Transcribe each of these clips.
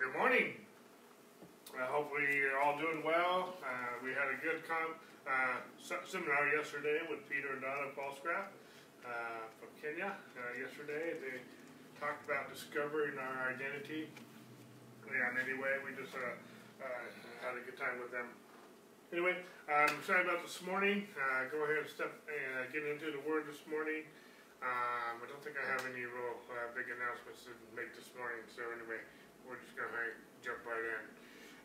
good morning. Uh, hopefully you're all doing well. Uh, we had a good uh, seminar yesterday with Peter and Donna Falscraft uh, from Kenya. Uh, yesterday they talked about discovering our identity. Yeah, and anyway, we just uh, had a good time with them. Anyway, I'm excited about this morning. go ahead and step and get into the Word this morning. Um, I don't think I have any real big announcements to make this morning. So anyway we're just going to jump right in.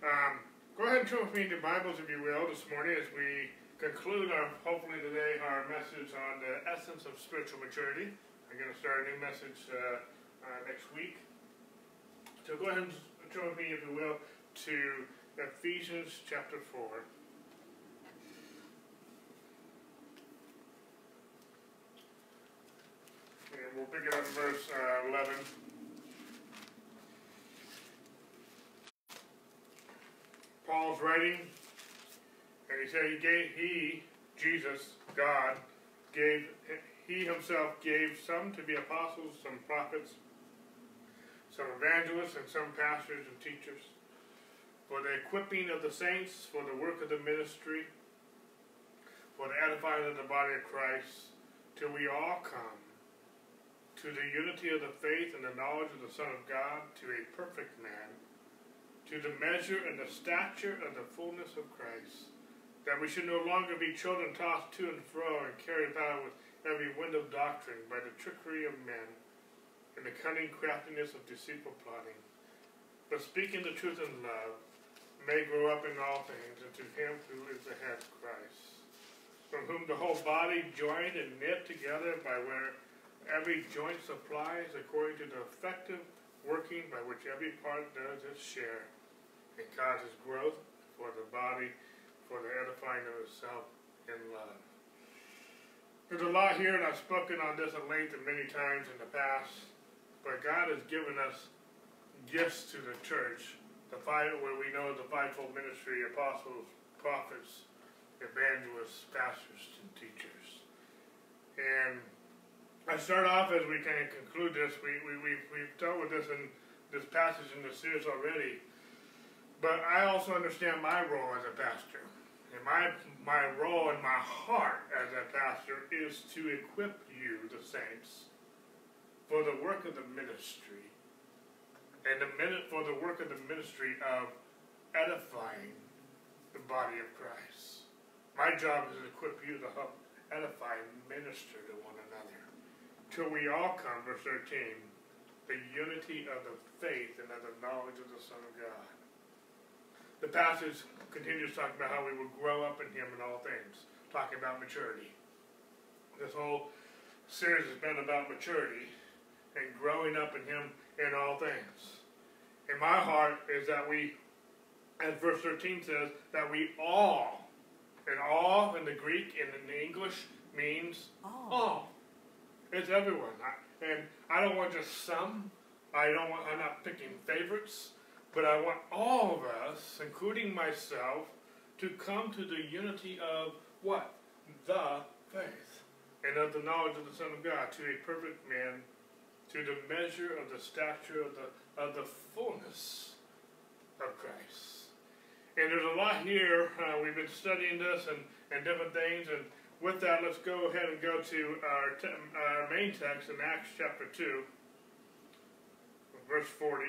Um, go ahead and turn with me to Bibles, if you will, this morning as we conclude our, hopefully today, our message on the essence of spiritual maturity. I'm going to start a new message uh, uh, next week. So go ahead and turn with me, if you will, to Ephesians chapter 4. And we'll pick it up in verse uh, 11. Paul's writing, and he said he gave, he, Jesus, God, gave, he himself gave some to be apostles, some prophets, some evangelists, and some pastors and teachers, for the equipping of the saints, for the work of the ministry, for the edifying of the body of Christ, till we all come to the unity of the faith and the knowledge of the Son of God, to a perfect man, to the measure and the stature of the fullness of Christ, that we should no longer be children tossed to and fro and carried about with every wind of doctrine by the trickery of men and the cunning craftiness of deceitful plotting, but speaking the truth in love, may grow up in all things into him who is the head, Christ, from whom the whole body joined and knit together by where every joint supplies according to the effective working by which every part does its share and causes growth for the body for the edifying of itself in love. There's a lot here, and I've spoken on this at length and many times in the past, but God has given us gifts to the church, the five, where we know the fivefold ministry, apostles, prophets, evangelists, pastors, and teachers. And I start off as we kind of conclude this. We, we, we've, we've dealt with this in this passage in the series already. But I also understand my role as a pastor. And my, my role and my heart as a pastor is to equip you, the saints, for the work of the ministry. And the minute for the work of the ministry of edifying the body of Christ. My job is to equip you to help edify and minister to one another. Till we all come, verse 13, the unity of the faith and of the knowledge of the Son of God the passage continues talking about how we will grow up in Him in all things, talking about maturity. This whole series has been about maturity and growing up in Him in all things. And my heart is that we, as verse 13 says, that we all, and all in the Greek and in the English means all. all. It's everyone. and I don't want just some. I don't want, I'm not picking favorites. But I want all of us, including myself, to come to the unity of what? The faith. And of the knowledge of the Son of God, to a perfect man, to the measure of the stature of the, of the fullness of Christ. And there's a lot here. Uh, we've been studying this and, and different things. And with that, let's go ahead and go to our, our main text in Acts chapter 2, verse 40.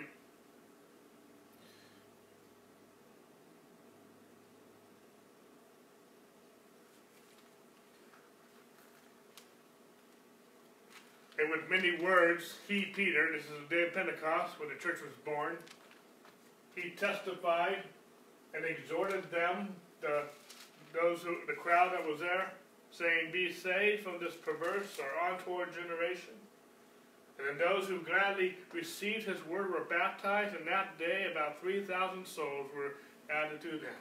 And with many words, he, Peter, this is the day of Pentecost when the church was born, he testified and exhorted them, the, those who, the crowd that was there, saying, Be saved from this perverse or untoward generation. And then those who gladly received his word were baptized, and that day about 3,000 souls were added to them.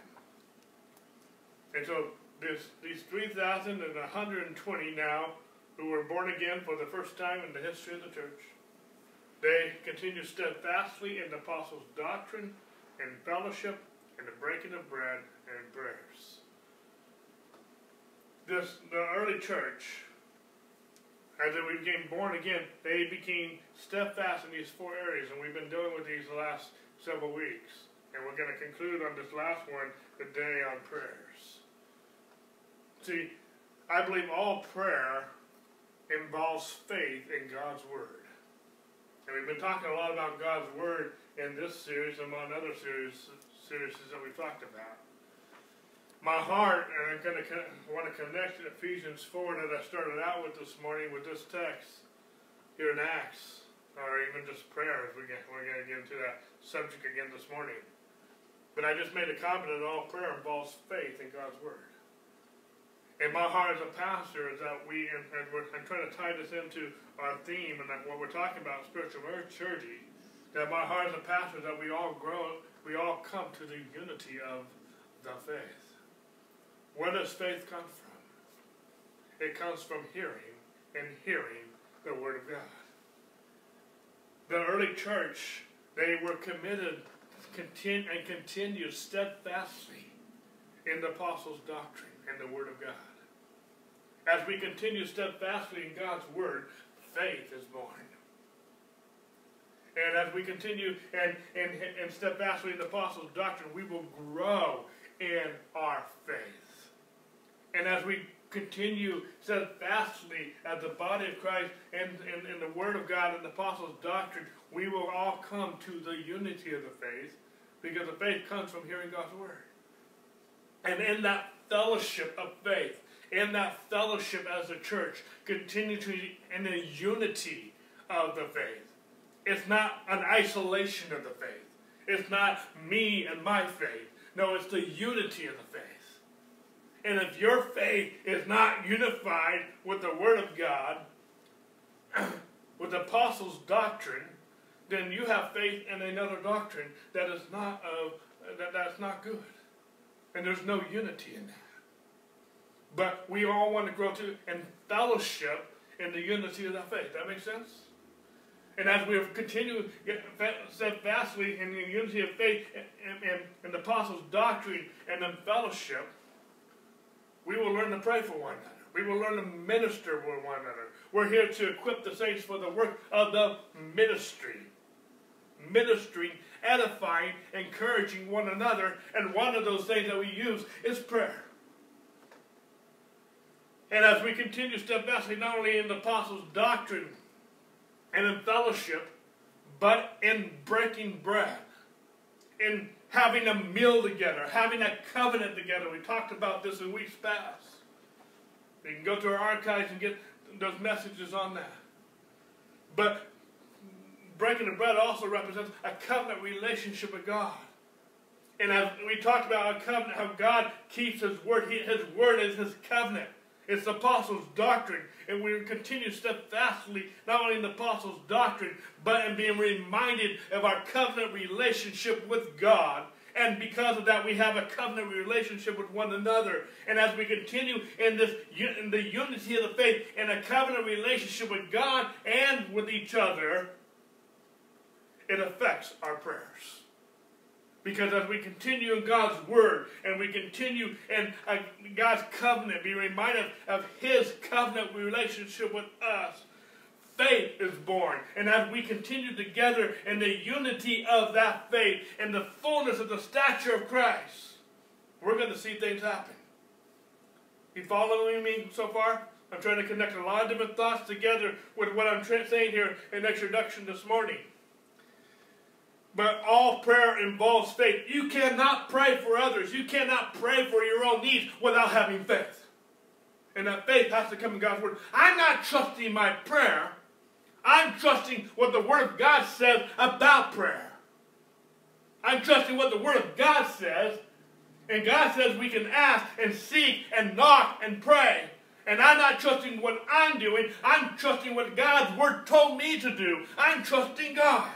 And so this, these 3,120 now who were born again for the first time in the history of the church. They continued steadfastly in the apostles' doctrine and fellowship and the breaking of bread and prayers. This the early church, as they became born again, they became steadfast in these four areas, and we've been dealing with these the last several weeks. And we're going to conclude on this last one, the day on prayers. See, I believe all prayer involves faith in God's Word. And we've been talking a lot about God's Word in this series, among other series, series that we've talked about. My heart, and I'm going to want to connect Ephesians 4 that I started out with this morning with this text here in Acts, or even just prayer as we get, we're going to get into that subject again this morning. But I just made a comment that all prayer involves faith in God's Word. And my heart as a pastor is that we, and, and we're, I'm trying to tie this into our theme and what we're talking about, spiritual maturity, that my heart as a pastor is that we all grow, we all come to the unity of the faith. Where does faith come from? It comes from hearing and hearing the Word of God. The early church, they were committed and continued steadfastly in the apostles' doctrine and the Word of God. As we continue steadfastly in God's Word, faith is born. And as we continue and, and, and steadfastly in the apostles' doctrine, we will grow in our faith. And as we continue steadfastly as the body of Christ and in the Word of God and the apostles' doctrine, we will all come to the unity of the faith because the faith comes from hearing God's Word. And in that fellowship of faith, in that fellowship as a church, continue to in the unity of the faith. It's not an isolation of the faith. It's not me and my faith. No, it's the unity of the faith. And if your faith is not unified with the Word of God, with the apostles' doctrine, then you have faith in another doctrine that is not of that, that's not good. And there's no unity in that. But we all want to grow to and fellowship in the unity of that faith. That makes sense? And as we continue steadfastly in the unity of faith and, and, and the apostles' doctrine and in fellowship, we will learn to pray for one another. We will learn to minister with one another. We're here to equip the saints for the work of the ministry. Ministering, edifying, encouraging one another. And one of those things that we use is prayer. And as we continue steadfastly, not only in the apostles' doctrine and in fellowship, but in breaking bread, in having a meal together, having a covenant together. We talked about this in weeks past. You can go to our archives and get those messages on that. But breaking the bread also represents a covenant relationship with God. And as we talked about a covenant, how God keeps His word. His word is His covenant. It's the apostles' doctrine, and we continue steadfastly not only in the apostles' doctrine, but in being reminded of our covenant relationship with God. And because of that, we have a covenant relationship with one another. And as we continue in this in the unity of the faith and a covenant relationship with God and with each other, it affects our prayers. Because as we continue in God's Word and we continue in uh, God's covenant, be reminded of His covenant relationship with us, faith is born. And as we continue together in the unity of that faith and the fullness of the stature of Christ, we're going to see things happen. You following me so far? I'm trying to connect a lot of different thoughts together with what I'm saying here in introduction this morning. But all prayer involves faith. You cannot pray for others. You cannot pray for your own needs without having faith. And that faith has to come in God's Word. I'm not trusting my prayer. I'm trusting what the Word of God says about prayer. I'm trusting what the Word of God says. And God says we can ask and seek and knock and pray. And I'm not trusting what I'm doing. I'm trusting what God's Word told me to do. I'm trusting God.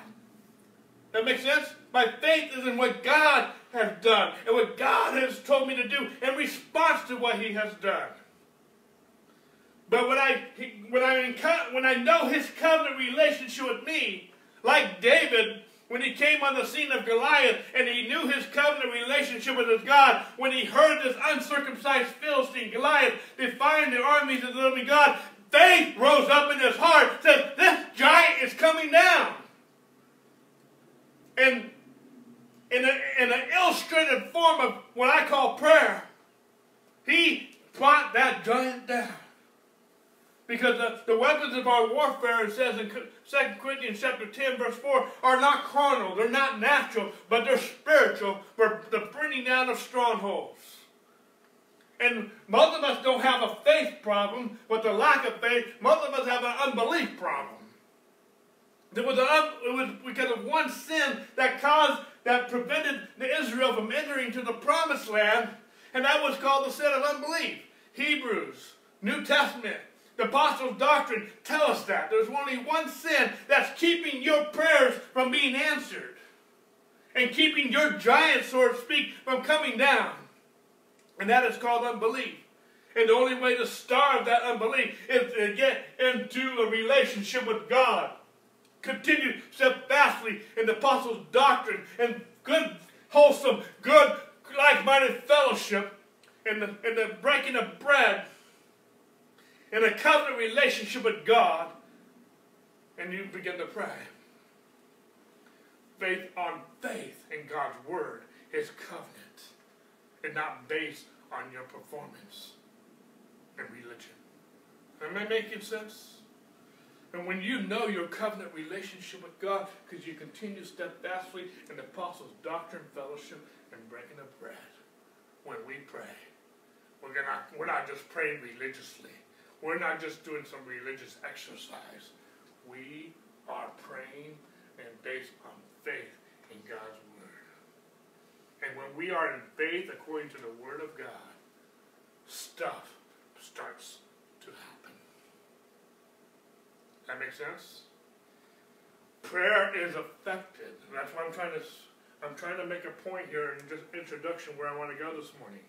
That makes sense? My faith is in what God has done and what God has told me to do in response to what He has done. But when I when I when I know His covenant relationship with me, like David when he came on the scene of Goliath and he knew his covenant relationship with his God, when he heard this uncircumcised Philistine Goliath defying the armies of the living God, faith rose up in his heart, said, This giant is coming down. And in, a, in an illustrated form of what I call prayer, he brought that giant down. Because the, the weapons of our warfare, it says in 2 Corinthians chapter 10, verse 4, are not carnal, they're not natural, but they're spiritual for the bringing down of strongholds. And most of us don't have a faith problem with the lack of faith. Most of us have an unbelief problem. There was, a, it was because of one sin that caused, that prevented the Israel from entering to the promised land, and that was called the sin of unbelief. Hebrews, New Testament, the apostles' doctrine tell us that. There's only one sin that's keeping your prayers from being answered and keeping your giant, so to speak, from coming down. And that is called unbelief. And the only way to starve that unbelief is to get into a relationship with God. Continue steadfastly in the apostles' doctrine and good, wholesome, good, like-minded fellowship and the, the breaking of bread in a covenant relationship with God, and you begin to pray. Faith on faith in God's word, his covenant, and not based on your performance and religion. Am I making sense? And when you know your covenant relationship with God, because you continue steadfastly in the apostles' doctrine, fellowship, and breaking of bread, when we pray, we're not, we're not just praying religiously. We're not just doing some religious exercise. We are praying and based on faith in God's Word. And when we are in faith according to the Word of God, stuff starts to happen. That makes sense? Prayer is effective. That's why I'm trying to I'm trying to make a point here in just introduction where I want to go this morning.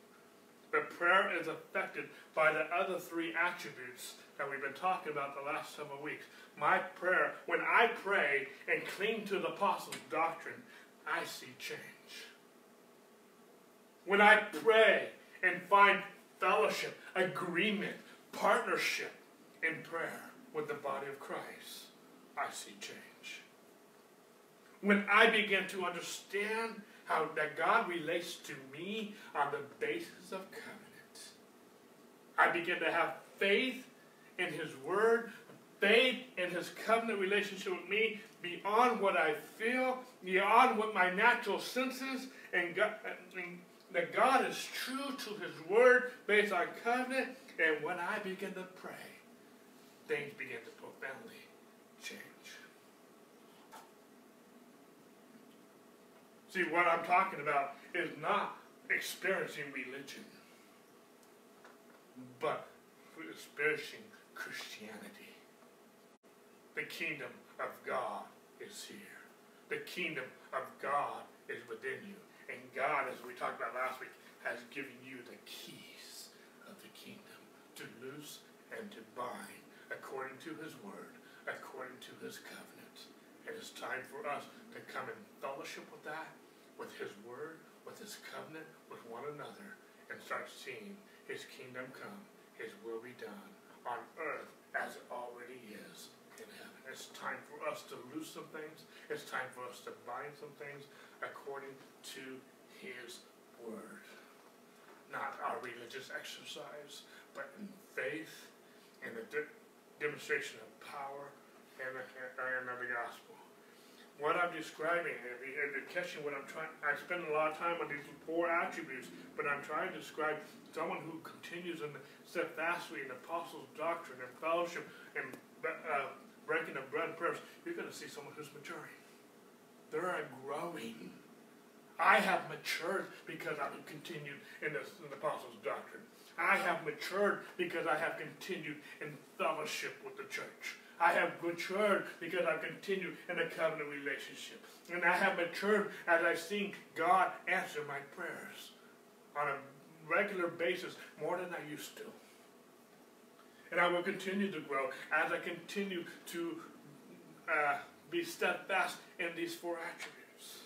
But prayer is affected by the other three attributes that we've been talking about the last several weeks. My prayer, when I pray and cling to the apostles' doctrine, I see change. When I pray and find fellowship, agreement, partnership in prayer with the body of Christ, I see change. When I begin to understand how that God relates to me on the basis of covenant. I begin to have faith in His Word, faith in His covenant relationship with me beyond what I feel, beyond what my natural senses, and, God, and that God is true to His Word based on covenant. And when I begin to pray, things begin to profoundly change. See, what I'm talking about is not experiencing religion, but experiencing Christianity. The kingdom of God is here. The kingdom of God is within you. And God, as we talked about last week, has given you the keys of the kingdom to loose and to bind according to his word, according to his covenant. It is time for us to come in fellowship with that with His Word, with His covenant, with one another, and start seeing His kingdom come, His will be done on earth as it already is in heaven. It's time for us to lose some things. It's time for us to bind some things according to His Word. Not our religious exercise, but in faith and the demonstration of power and and the gospel what I'm describing, and you're catching what I'm trying, I spend a lot of time on these four attributes, but I'm trying to describe someone who continues in the steadfastly in the apostles' doctrine and fellowship and uh, breaking of bread and prayers. You're going to see someone who's maturing. They're growing. I have matured because I've continued in, this, in the apostles' doctrine. I have matured because I have continued in fellowship with the church. I have matured because I've continued in a covenant relationship. And I have matured as I've seen God answer my prayers on a regular basis more than I used to. And I will continue to grow as I continue to uh, be steadfast in these four attributes.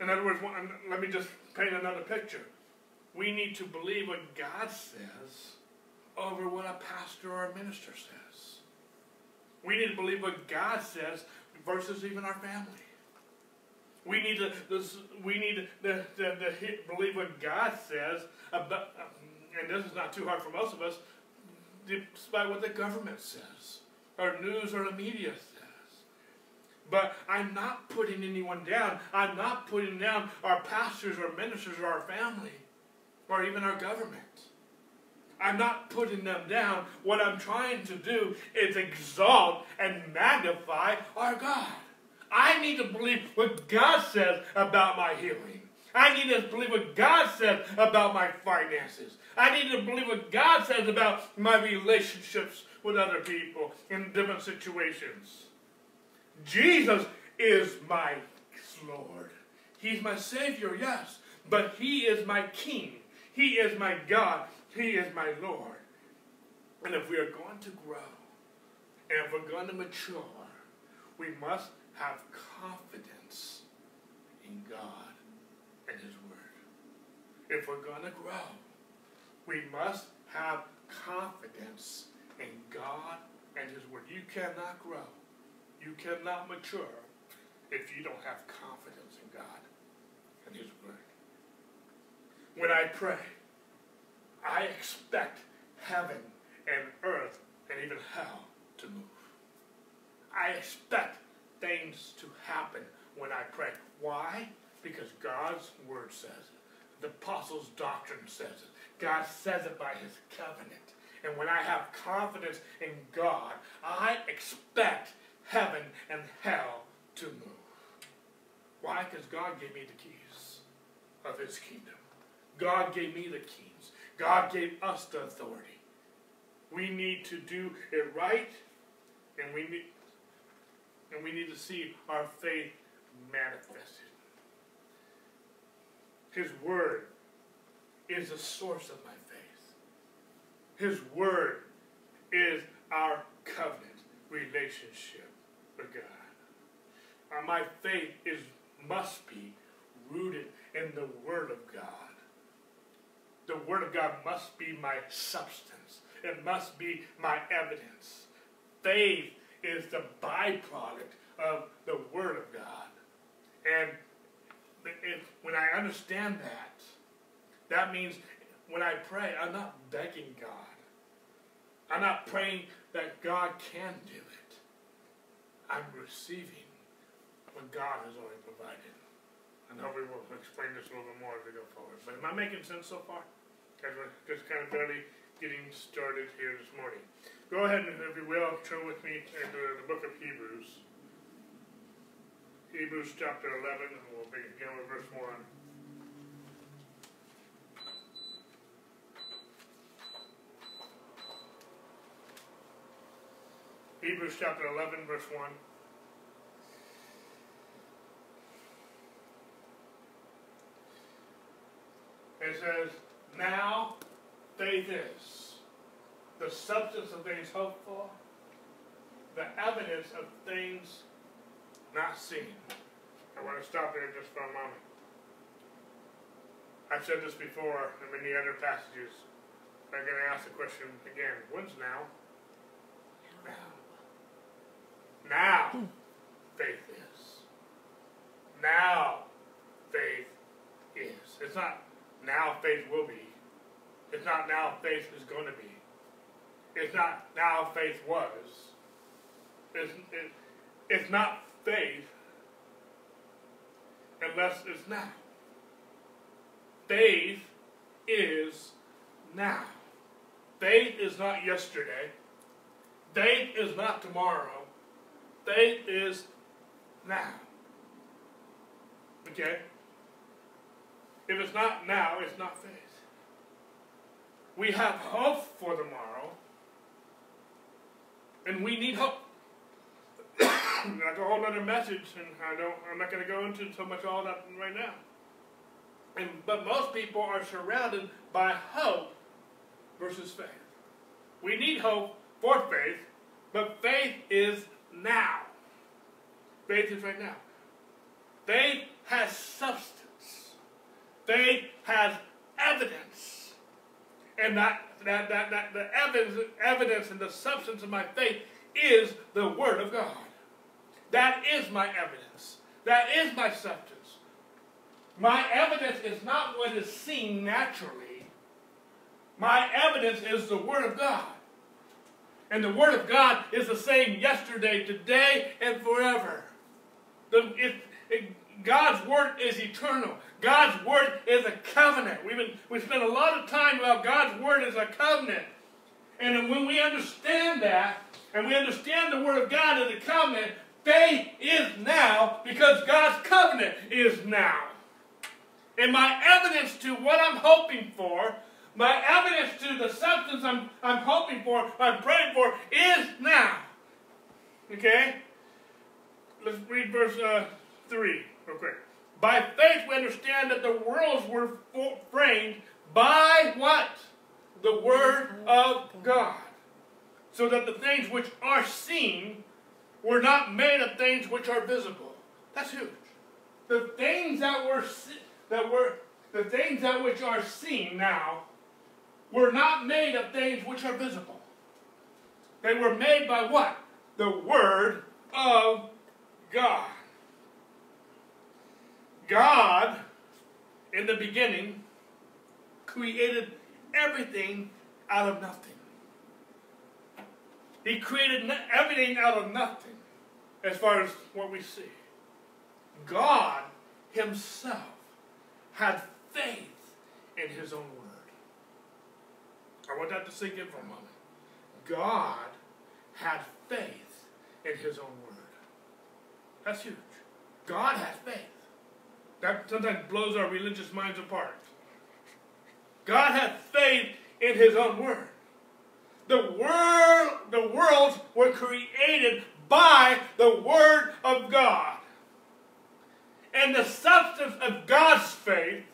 In other words, let me just paint another picture. We need to believe what God says over what a pastor or a minister says. We need to believe what God says versus even our family. We need to this, we need to, to, to believe what God says about, and this is not too hard for most of us, despite what the government says, or news or the media says. But I'm not putting anyone down. I'm not putting down our pastors or ministers or our family or even our government. I'm not putting them down. What I'm trying to do is exalt and magnify our God. I need to believe what God says about my healing. I need to believe what God says about my finances. I need to believe what God says about my relationships with other people in different situations. Jesus is my Lord. He's my Savior, yes, but He is my King. He is my God. He is my Lord. And if we are going to grow, and if we're going to mature, we must have confidence in God and His Word. If we're going to grow, we must have confidence in God and His Word. You cannot grow, you cannot mature if you don't have confidence in God and His Word. When I pray, I expect heaven and earth and even hell to move. I expect things to happen when I pray. Why? Because God's word says it. The apostles' doctrine says it. God says it by his covenant. And when I have confidence in God, I expect heaven and hell to move. Why? Because God gave me the keys of his kingdom. God gave me the keys. God gave us the authority. We need to do it right, and we need, and we need to see our faith manifested. His word is the source of my faith. His word is our covenant relationship with God. Uh, my faith is must be rooted in the word of God. The word of God must be my substance. It must be my evidence. Faith is the byproduct of the Word of God. And if, when I understand that, that means when I pray, I'm not begging God. I'm not praying that God can do it. I'm receiving what God has already provided. And hope we will explain this a little bit more as we go forward. But am I making sense so far? Because we're just kind of barely getting started here this morning. Go ahead and, if you will, turn with me to the book of Hebrews. Hebrews chapter 11, and we'll begin with verse 1. Hebrews chapter 11, verse 1. Says, Now faith is the substance of things hoped for, the evidence of things not seen. I want to stop there just for a moment. I've said this before in many other passages. I'm going to ask the question again. When's now? Now. Now, faith is. Now, faith is. It's not now faith will be. It's not now faith is going to be. It's not now faith was. It's, it, it's not faith unless it's now. Faith is now. Faith is not yesterday. Faith is not tomorrow. Faith is now. Okay? If it's not now, it's not faith. We have hope for tomorrow, and we need hope. That's a whole other message, and I don't. I'm not going to go into so much all that right now. And but most people are surrounded by hope versus faith. We need hope for faith, but faith is now. Faith is right now. Faith has substance. Faith have evidence. And that, that, that, that the evidence, evidence and the substance of my faith is the Word of God. That is my evidence. That is my substance. my evidence is not what is seen naturally. My evidence is the Word of God. And the Word of God is the same yesterday, today, and forever. The, it, it, God's Word is eternal. God's Word is a covenant. We've been, we spent a lot of time about God's Word is a covenant. And when we understand that, and we understand the Word of God as a covenant, faith is now because God's covenant is now. And my evidence to what I'm hoping for, my evidence to the substance I'm, I'm hoping for, I'm praying for, is now. Okay? Let's read verse uh, 3 real quick. By faith we understand that the worlds were framed by what? The Word of God. So that the things which are seen were not made of things which are visible. That's huge. The things that were that were the things that which are seen now were not made of things which are visible. They were made by what? The Word of God. God, in the beginning, created everything out of nothing. He created everything out of nothing as far as what we see. God Himself had faith in His own word. I want that to sink in for a moment. God had faith in His own word. That's huge. God has faith. That sometimes blows our religious minds apart. God had faith in His own word. The world, the worlds were created by the Word of God. And the substance of God's faith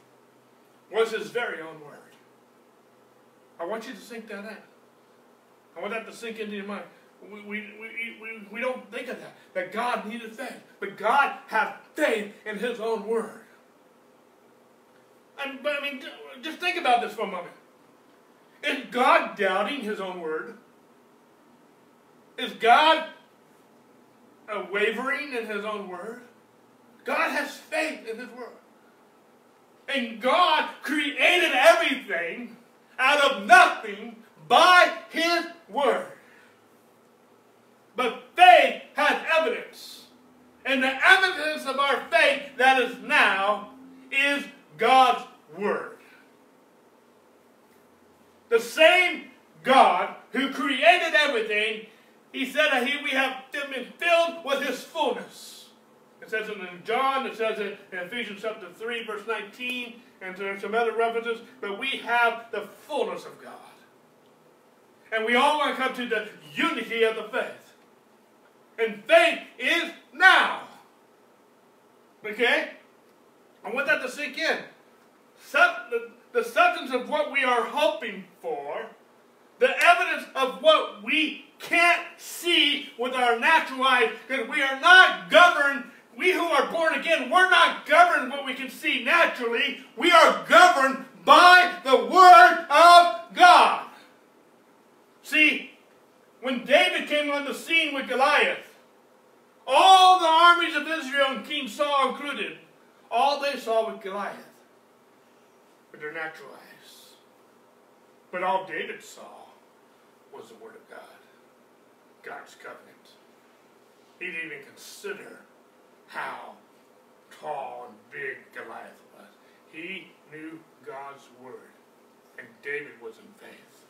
was His very own Word. I want you to sink that in. I want that to sink into your mind. We, we, we, we, don't think of that, that God needed faith. But God had faith in His own Word. And, but I mean, just think about this for a moment. Is God doubting His own Word? Is God uh, wavering in his own word. God has faith in his word. And God created everything out of nothing by his word. But faith has evidence. And the evidence of our faith that is now is God's word. The same God who created everything he said that he, we have been filled with his fullness. It says it in John, it says it in Ephesians chapter 3, verse 19, and there's some other references, but we have the fullness of God. And we all want to come to the unity of the faith. And faith is now. Okay? I want that to sink in. Sub, the, the substance of what we are hoping for, the evidence of what we can't see with our natural eyes because we are not governed. We who are born again, we're not governed what we can see naturally. We are governed by the Word of God. See, when David came on the scene with Goliath, all the armies of Israel and King Saul included, all they saw was Goliath with their natural eyes. But all David saw was the Word of God. God's covenant. He didn't even consider how tall and big Goliath was. He knew God's word, and David was in faith.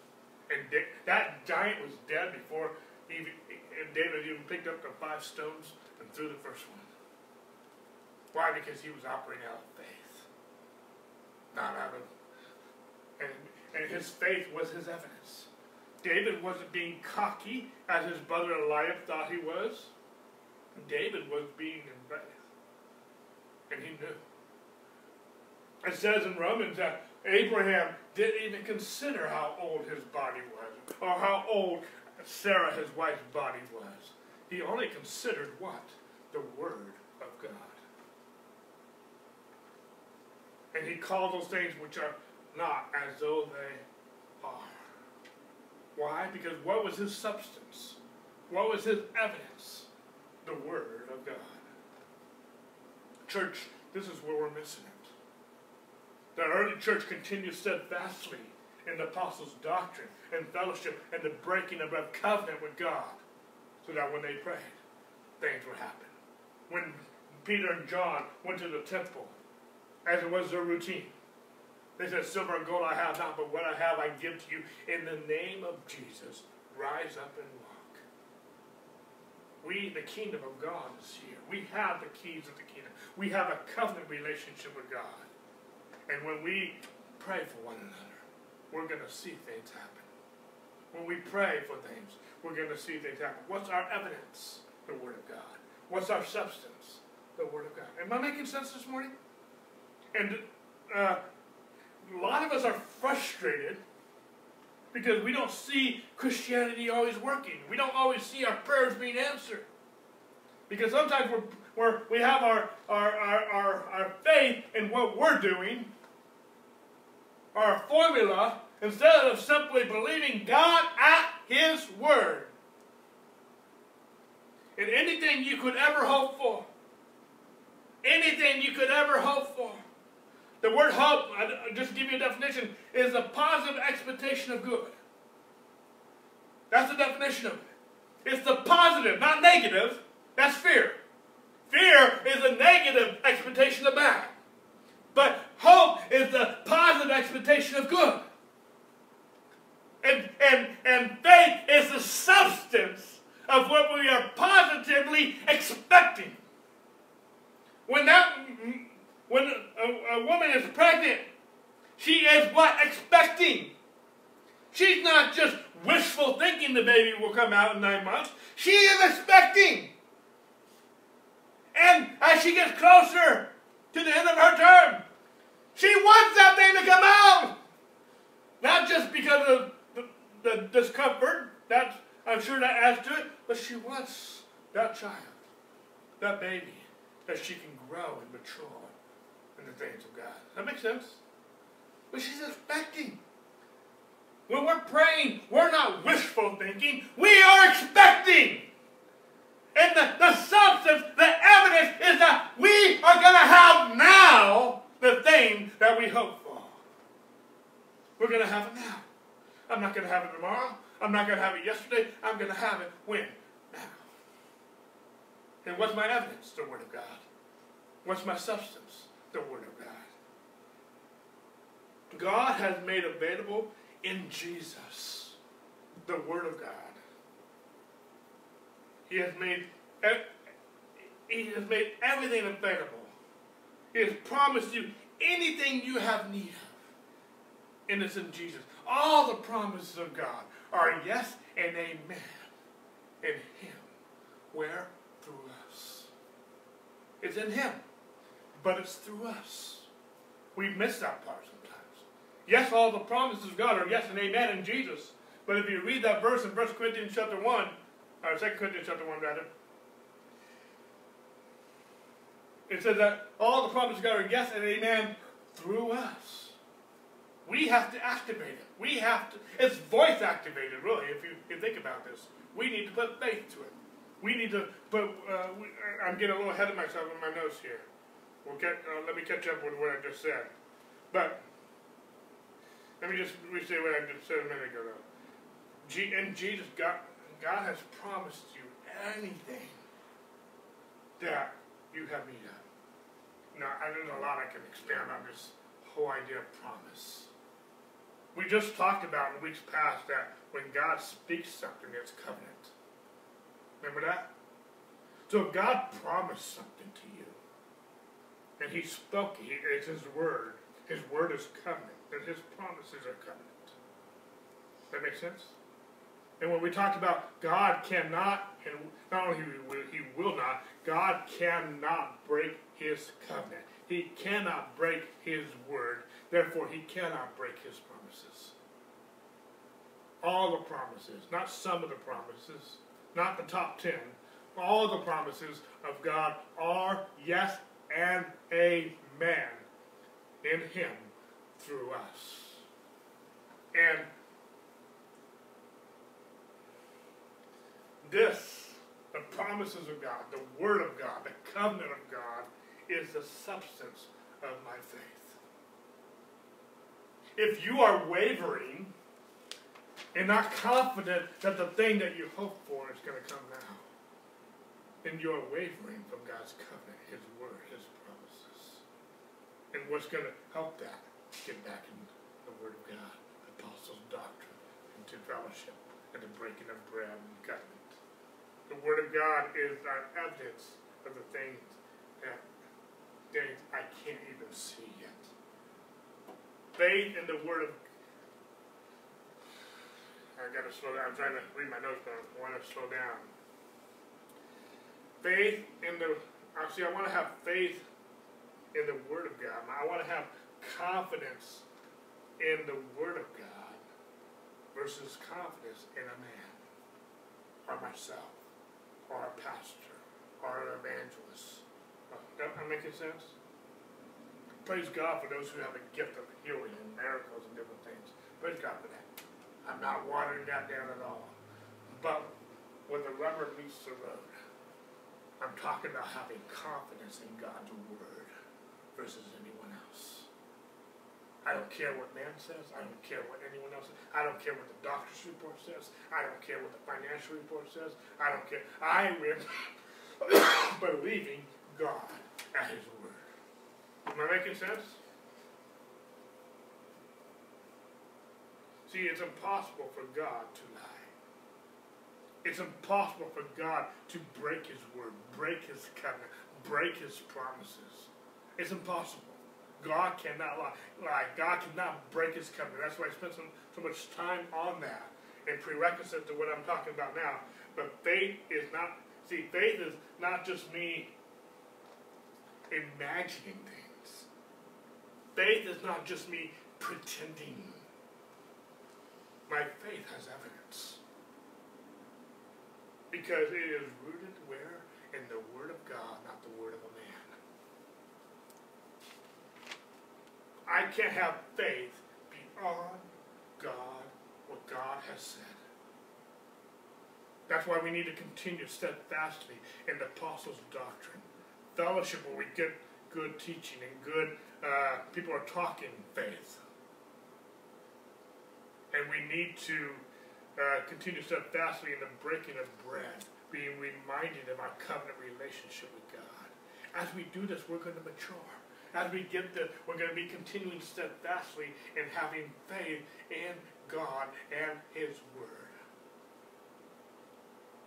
And that giant was dead before even, and David even picked up the five stones and threw the first one. Why? Because he was operating out of faith, not out of. And, and his faith was his evidence. David wasn't being cocky as his brother Eliab thought he was. David was being in faith. And he knew. It says in Romans that Abraham didn't even consider how old his body was or how old Sarah, his wife's body was. He only considered what? The Word of God. And he called those things which are not as though they are. Why? Because what was his substance? What was his evidence? The Word of God. Church, this is where we're missing it. The early church continued steadfastly in the apostles' doctrine and fellowship and the breaking of a covenant with God, so that when they prayed, things would happen. When Peter and John went to the temple, as it was their routine, they said, Silver and gold I have not, but what I have I give to you. In the name of Jesus, rise up and walk. We, the kingdom of God, is here. We have the keys of the kingdom. We have a covenant relationship with God. And when we pray for one another, we're going to see things happen. When we pray for things, we're going to see things happen. What's our evidence? The Word of God. What's our substance? The Word of God. Am I making sense this morning? And uh, a lot of us are frustrated because we don't see Christianity always working. We don't always see our prayers being answered. Because sometimes we're, we're, we have our, our, our, our, our faith in what we're doing, our formula, instead of simply believing God at His Word. And anything you could ever hope for, anything you could ever hope for, the word hope, I'll just give you a definition, is a positive expectation of good. That's the definition of it. It's the positive, not negative. That's fear. Fear is a negative expectation of bad. But hope is the positive expectation of good. And, and, and faith is the substance of what we are positively expecting. When that when a, a woman is pregnant, she is what? Expecting. She's not just wishful thinking the baby will come out in nine months. She is expecting. And as she gets closer to the end of her term, she wants that thing to come out. Not just because of the, the discomfort, that's, I'm sure that adds to it, but she wants that child, that baby, that she can grow and mature in the things of God. That makes sense? But she's expecting. When we're praying, we're not wishful thinking. We are expecting. And the, the substance, the evidence is that we are going to have now the thing that we hope for. We're going to have it now. I'm not going to have it tomorrow. I'm not going to have it yesterday. I'm going to have it when? Now. And what's my evidence? The Word of God. What's my substance? the Word of God. God has made available in Jesus the Word of God. He has made He has made everything available. Has promised you anything you have need of. And it's in Jesus. All the promises of God are yes and amen in Him. Where? Through us. It's in Him but it's through us. We miss that part sometimes. Yes, all the promises of God are yes and amen in Jesus. But if you read that verse in 1 Corinthians chapter 1, or 2 Corinthians chapter 1 rather, it says that all the promises of God are yes and amen through us. We have to activate it. We have to, it's voice activated, really, if you, if you think about this. We need to put faith to it. We need to put, uh, we, I'm getting a little ahead of myself in my notes here. We'll get, uh, let me catch up with what I just said. But let me just restate what I just said a minute ago. G- and Jesus, God, God has promised you anything that you have need of. Now, I there's a lot I can expand on this whole idea of promise. We just talked about in weeks past that when God speaks something, it's covenant. Remember that? So God promised something to you, and he spoke, he, it's his word. His word is covenant, and his promises are covenant. That makes sense? And when we talked about God cannot, and not only he will, he will not, God cannot break his covenant. He cannot break his word. Therefore, he cannot break his promises. All the promises, not some of the promises, not the top ten, all the promises of God are yes and amen in him through us. And this, the promises of God, the Word of God, the covenant of God, is the substance of my faith. if you are wavering and not confident that the thing that you hope for is going to come now, then you're wavering from God's covenant, His word, His promises. And what's going to help that? Get back in the Word of God, the apostles' doctrine, into fellowship, and the breaking of bread and covenant. The Word of God is our evidence of the things that things I can't even see yet. Faith in the Word of I gotta slow down. I'm trying to read my notes, but I want to slow down. Faith in the actually, I want to have faith in the Word of God. I want to have confidence in the Word of God versus confidence in a man or myself or a pastor or an evangelist. That, that making sense? Praise God for those who have a gift of healing and miracles and different things. Praise God for that. I'm not watering that down at all. But when the rubber meets the road, I'm talking about having confidence in God's word versus. I don't care what man says. I don't care what anyone else says. I don't care what the doctor's report says. I don't care what the financial report says. I don't care. I am believing God at His word. Am I making sense? See, it's impossible for God to lie. It's impossible for God to break His word, break His covenant, break His promises. It's impossible. God cannot lie. lie. God cannot break His covenant. That's why I spent so, so much time on that and prerequisite to what I'm talking about now. But faith is not, see, faith is not just me imagining things. Faith is not just me pretending my faith has evidence. Because it is rooted where? In the Word of God, not the Word of a man. I can't have faith beyond God, what God has said. That's why we need to continue steadfastly in the apostles' doctrine. Fellowship where we get good teaching and good uh, people are talking faith. And we need to uh, continue steadfastly in the breaking of bread, being reminded of our covenant relationship with God. As we do this, we're going to mature. As we get the, we're going to be continuing steadfastly in having faith in God and His Word.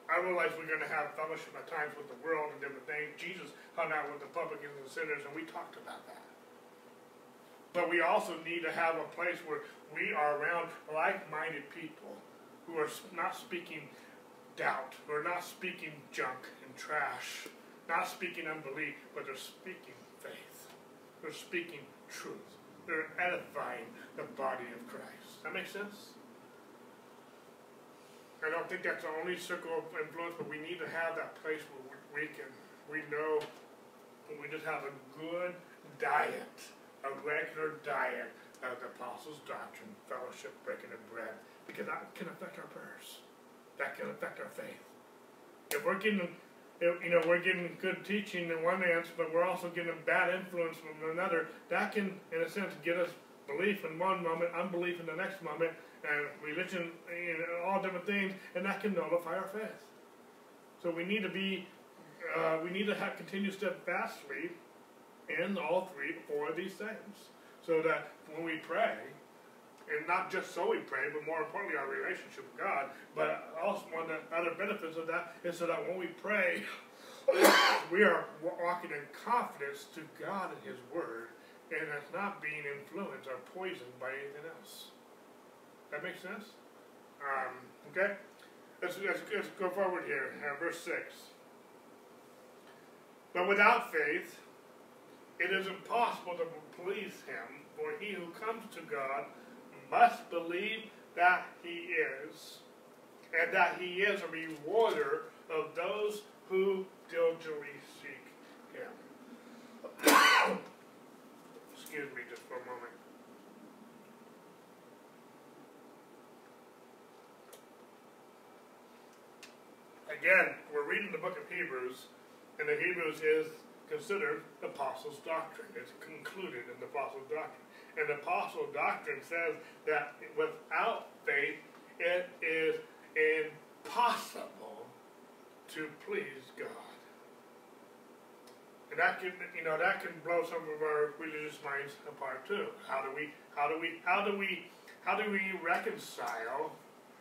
I realize we're going to have fellowship at times with the world and different things. Jesus hung out with the publicans and sinners, and we talked about that. But we also need to have a place where we are around like minded people who are not speaking doubt, who are not speaking junk and trash, not speaking unbelief, but they're speaking. They're speaking truth. They're edifying the body of Christ. That makes sense? I don't think that's the only circle of influence, but we need to have that place where we can, we know, we just have a good diet a regular diet of the apostles' doctrine, fellowship, breaking of bread, because that can affect our prayers. That can affect our faith. If we're getting, you know, we're getting good teaching in one sense, but we're also getting a bad influence from another, that can, in a sense, get us belief in one moment, unbelief in the next moment, and religion, you know, all different things, and that can nullify our faith. So we need to be, uh, we need to have continue steadfastly in all three, four of these things. So that when we pray, and not just so we pray, but more importantly, our relationship with God, but also one of the other benefits of that is so that when we pray, we are walking in confidence to God and His Word, and it's not being influenced or poisoned by anything else. That makes sense? Um, okay? Let's, let's, let's go forward here. Uh, verse 6. But without faith, it is impossible to please him, for he who comes to God must believe that he is, and that he is a rewarder of those who diligently seek him. Excuse me just for a moment. Again, we're reading the book of Hebrews, and the Hebrews is considered the Apostles' Doctrine. It's concluded in the Apostles' Doctrine. And the apostle doctrine says that without faith, it is impossible to please God. And that can, you know, that can blow some of our religious minds apart too. How do we, how do we, how do we, how do we reconcile?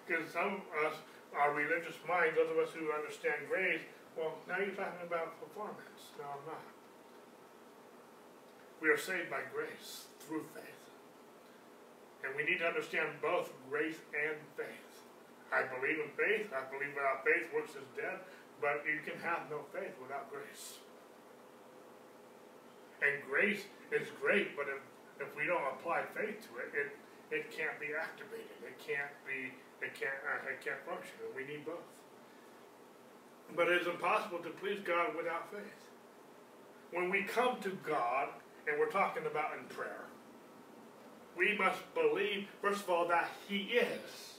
Because some of us, our religious minds, those of us who understand grace, well, now you're talking about performance. No, I'm not. We are saved by grace through faith. And we need to understand both grace and faith. I believe in faith. I believe without faith works is dead. But you can have no faith without grace. And grace is great, but if, if we don't apply faith to it, it, it can't be activated. It can't be, it can't, uh, it can't function. We need both. But it is impossible to please God without faith. When we come to God, and we're talking about in prayer, we must believe, first of all, that He is.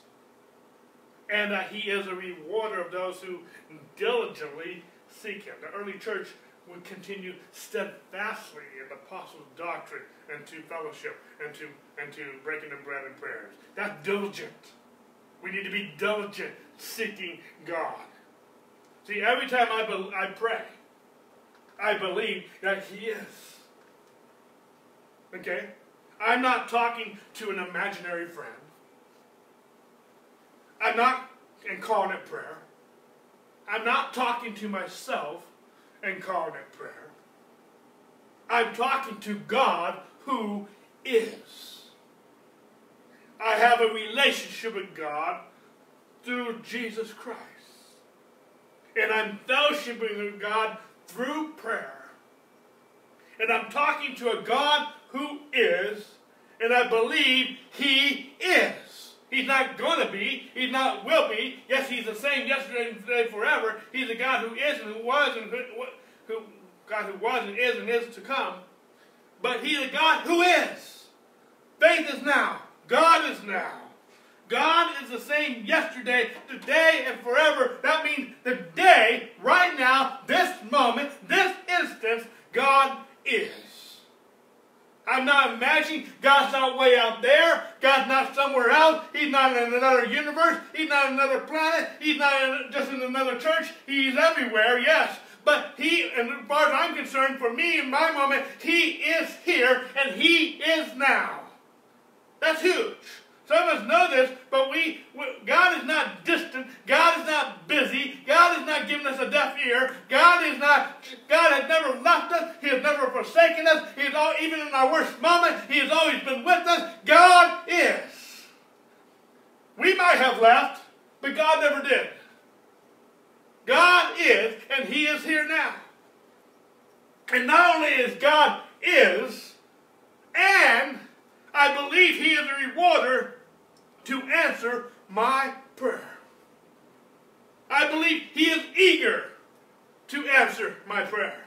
And that He is a rewarder of those who diligently seek Him. The early church would continue steadfastly in the apostles' doctrine and to fellowship and to and to breaking the bread and prayers. That's diligent. We need to be diligent seeking God. See, every time I, be, I pray, I believe that He is. Okay? I'm not talking to an imaginary friend. I'm not it prayer. I'm not talking to myself incarnate prayer. I'm talking to God who is. I have a relationship with God through Jesus Christ. And I'm fellowshipping with God through prayer. And I'm talking to a God who is, and I believe He is. He's not going to be. He's not will be. Yes, he's the same yesterday and today forever. He's a God who is and who was and who, who God who was and is and is to come. But he's a God who is. Faith is now. God is now. God is the same yesterday, today, and forever. That means the day, right now, this moment, this instance, God is. I'm not imagining God's not way out there. God's not somewhere else. He's not in another universe. He's not another planet. He's not in, just in another church. He's everywhere, yes. But he, and as far as I'm concerned, for me in my moment, he is here and he is now. That's huge. Some of us know this, but we, God is not distant. God is not busy. God is not giving us a deaf ear. God is not, God has never left us. He has never forsaken us. He is all, even in our worst moment, He has always been with us. God is. We might have left, but God never did. God is, and He is here now. And not only is God is, and I believe He is a rewarder to answer my prayer. I believe He is eager to answer my prayer.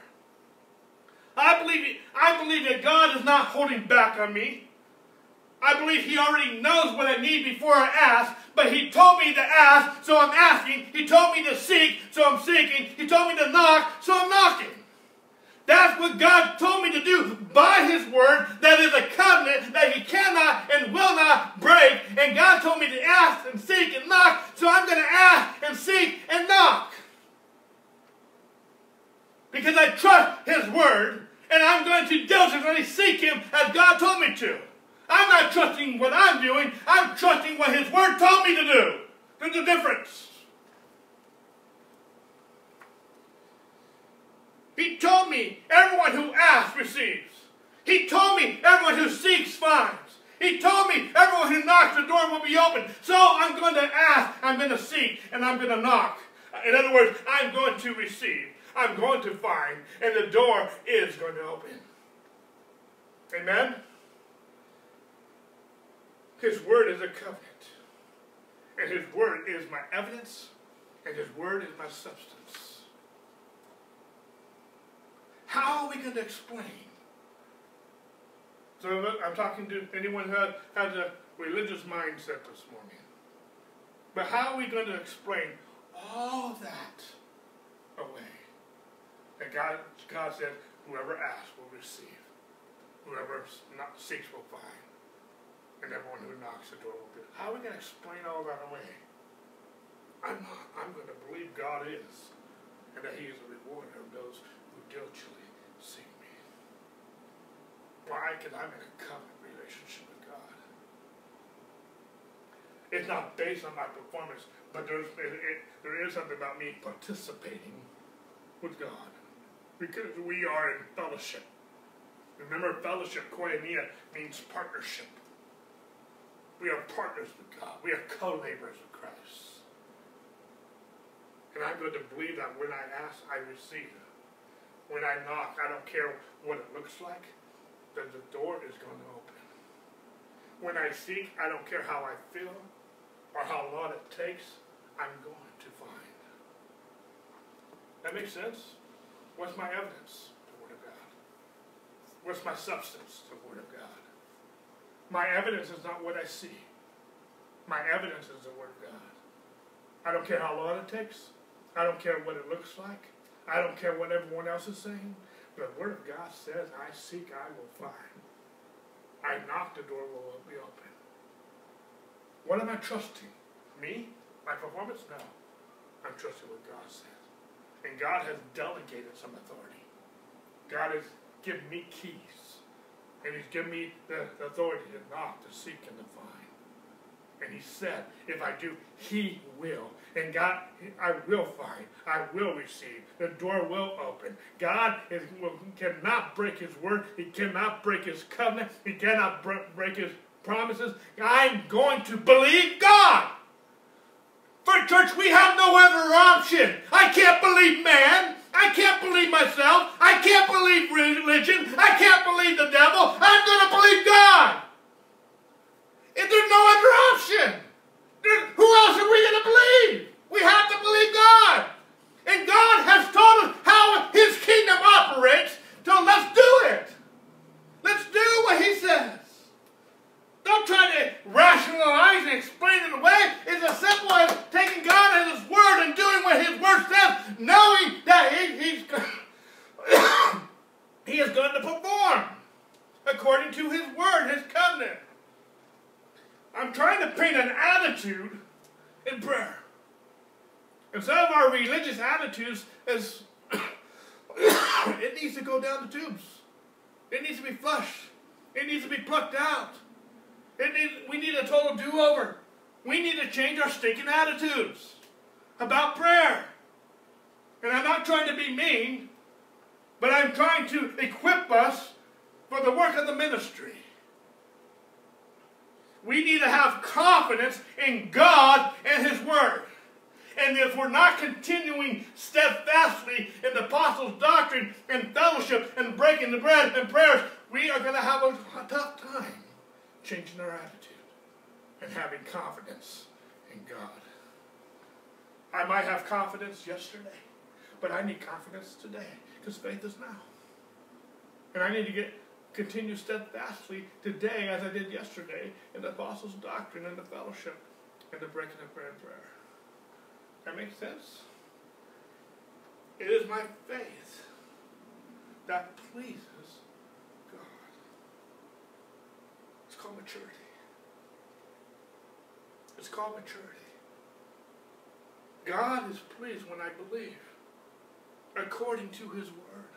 I believe, I believe that God is not holding back on me. I believe He already knows what I need before I ask, but He told me to ask, so I'm asking. He told me to seek, so I'm seeking. He told me to knock, so I'm knocking. That's what God told me to do by His Word. That is a covenant that He cannot and will not break. And God told me to ask and seek and knock, so I'm going to ask and seek and knock. Because I trust His Word, and I'm going to diligently seek Him as God told me to. I'm not trusting what I'm doing, I'm trusting what His Word told me to do. There's a difference. He told me everyone who asks receives. He told me everyone who seeks finds. He told me everyone who knocks the door will be open. So I'm going to ask, I'm going to seek, and I'm going to knock. In other words, I'm going to receive. I'm going to find, and the door is going to open. Amen? His word is a covenant. And his word is my evidence, and his word is my substance. How are we going to explain? So I'm talking to anyone who has a religious mindset this morning. But how are we going to explain all that away? And God, God said, whoever asks will receive. whoever not seeks will find, and everyone who knocks the door will be. How are we going to explain all that away? I'm not. I'm going to believe God is, and that He is a rewarder of those diligently seek me. Why? Because I'm in a covenant relationship with God. It's not based on my performance, but there's it, it, there is something about me participating with God because we are in fellowship. Remember, fellowship, koinonia, means partnership. We are partners with God. We are co-laborers with Christ. And I'm going to believe that when I ask, I receive. When I knock, I don't care what it looks like, that the door is going to open. When I seek, I don't care how I feel or how long it takes, I'm going to find. That makes sense? What's my evidence? The Word of God. What's my substance? The Word of God. My evidence is not what I see. My evidence is the Word of God. I don't care how long it takes. I don't care what it looks like. I don't care what everyone else is saying. But the Word of God says, I seek, I will find. I knock, the door will be open. What am I trusting? Me? My performance? No. I'm trusting what God says. And God has delegated some authority. God has given me keys. And He's given me the, the authority to knock, to seek, and to find. And He said, if I do, He will. And God, I will find. I will receive. The door will open. God is, will, cannot break His word. He cannot break His covenant. He cannot break His promises. I'm going to believe God. For church, we have no other option. I can't believe man. I can't believe myself. I can't believe religion. I can't believe the devil. I'm going to believe God. If there's no other option, who else are we going to believe? We have to believe God. And God has told us how his kingdom operates, so let's do it. Let's do what he says. Don't try to rationalize and explain it away. It's as simple as taking God at His word and doing what His word says, knowing that he, He's He is going to perform according to His word, His covenant. I'm trying to paint an attitude in prayer. And some of our religious attitudes is it needs to go down the tubes. It needs to be flushed. It needs to be plucked out. Need, we need a total do-over. We need to change our stinking attitudes about prayer. And I'm not trying to be mean, but I'm trying to equip us for the work of the ministry. We need to have confidence in God and His Word. And if we're not continuing steadfastly in the apostles' doctrine and fellowship and breaking the bread and prayers, we are going to have a tough time changing our attitude and having confidence in God. I might have confidence yesterday, but I need confidence today because faith is now. And I need to get continue steadfastly today as I did yesterday in the apostles' doctrine and the fellowship and the breaking of bread and prayer. That makes sense? It is my faith that pleases God. It's called maturity. It's called maturity. God is pleased when I believe according to his word.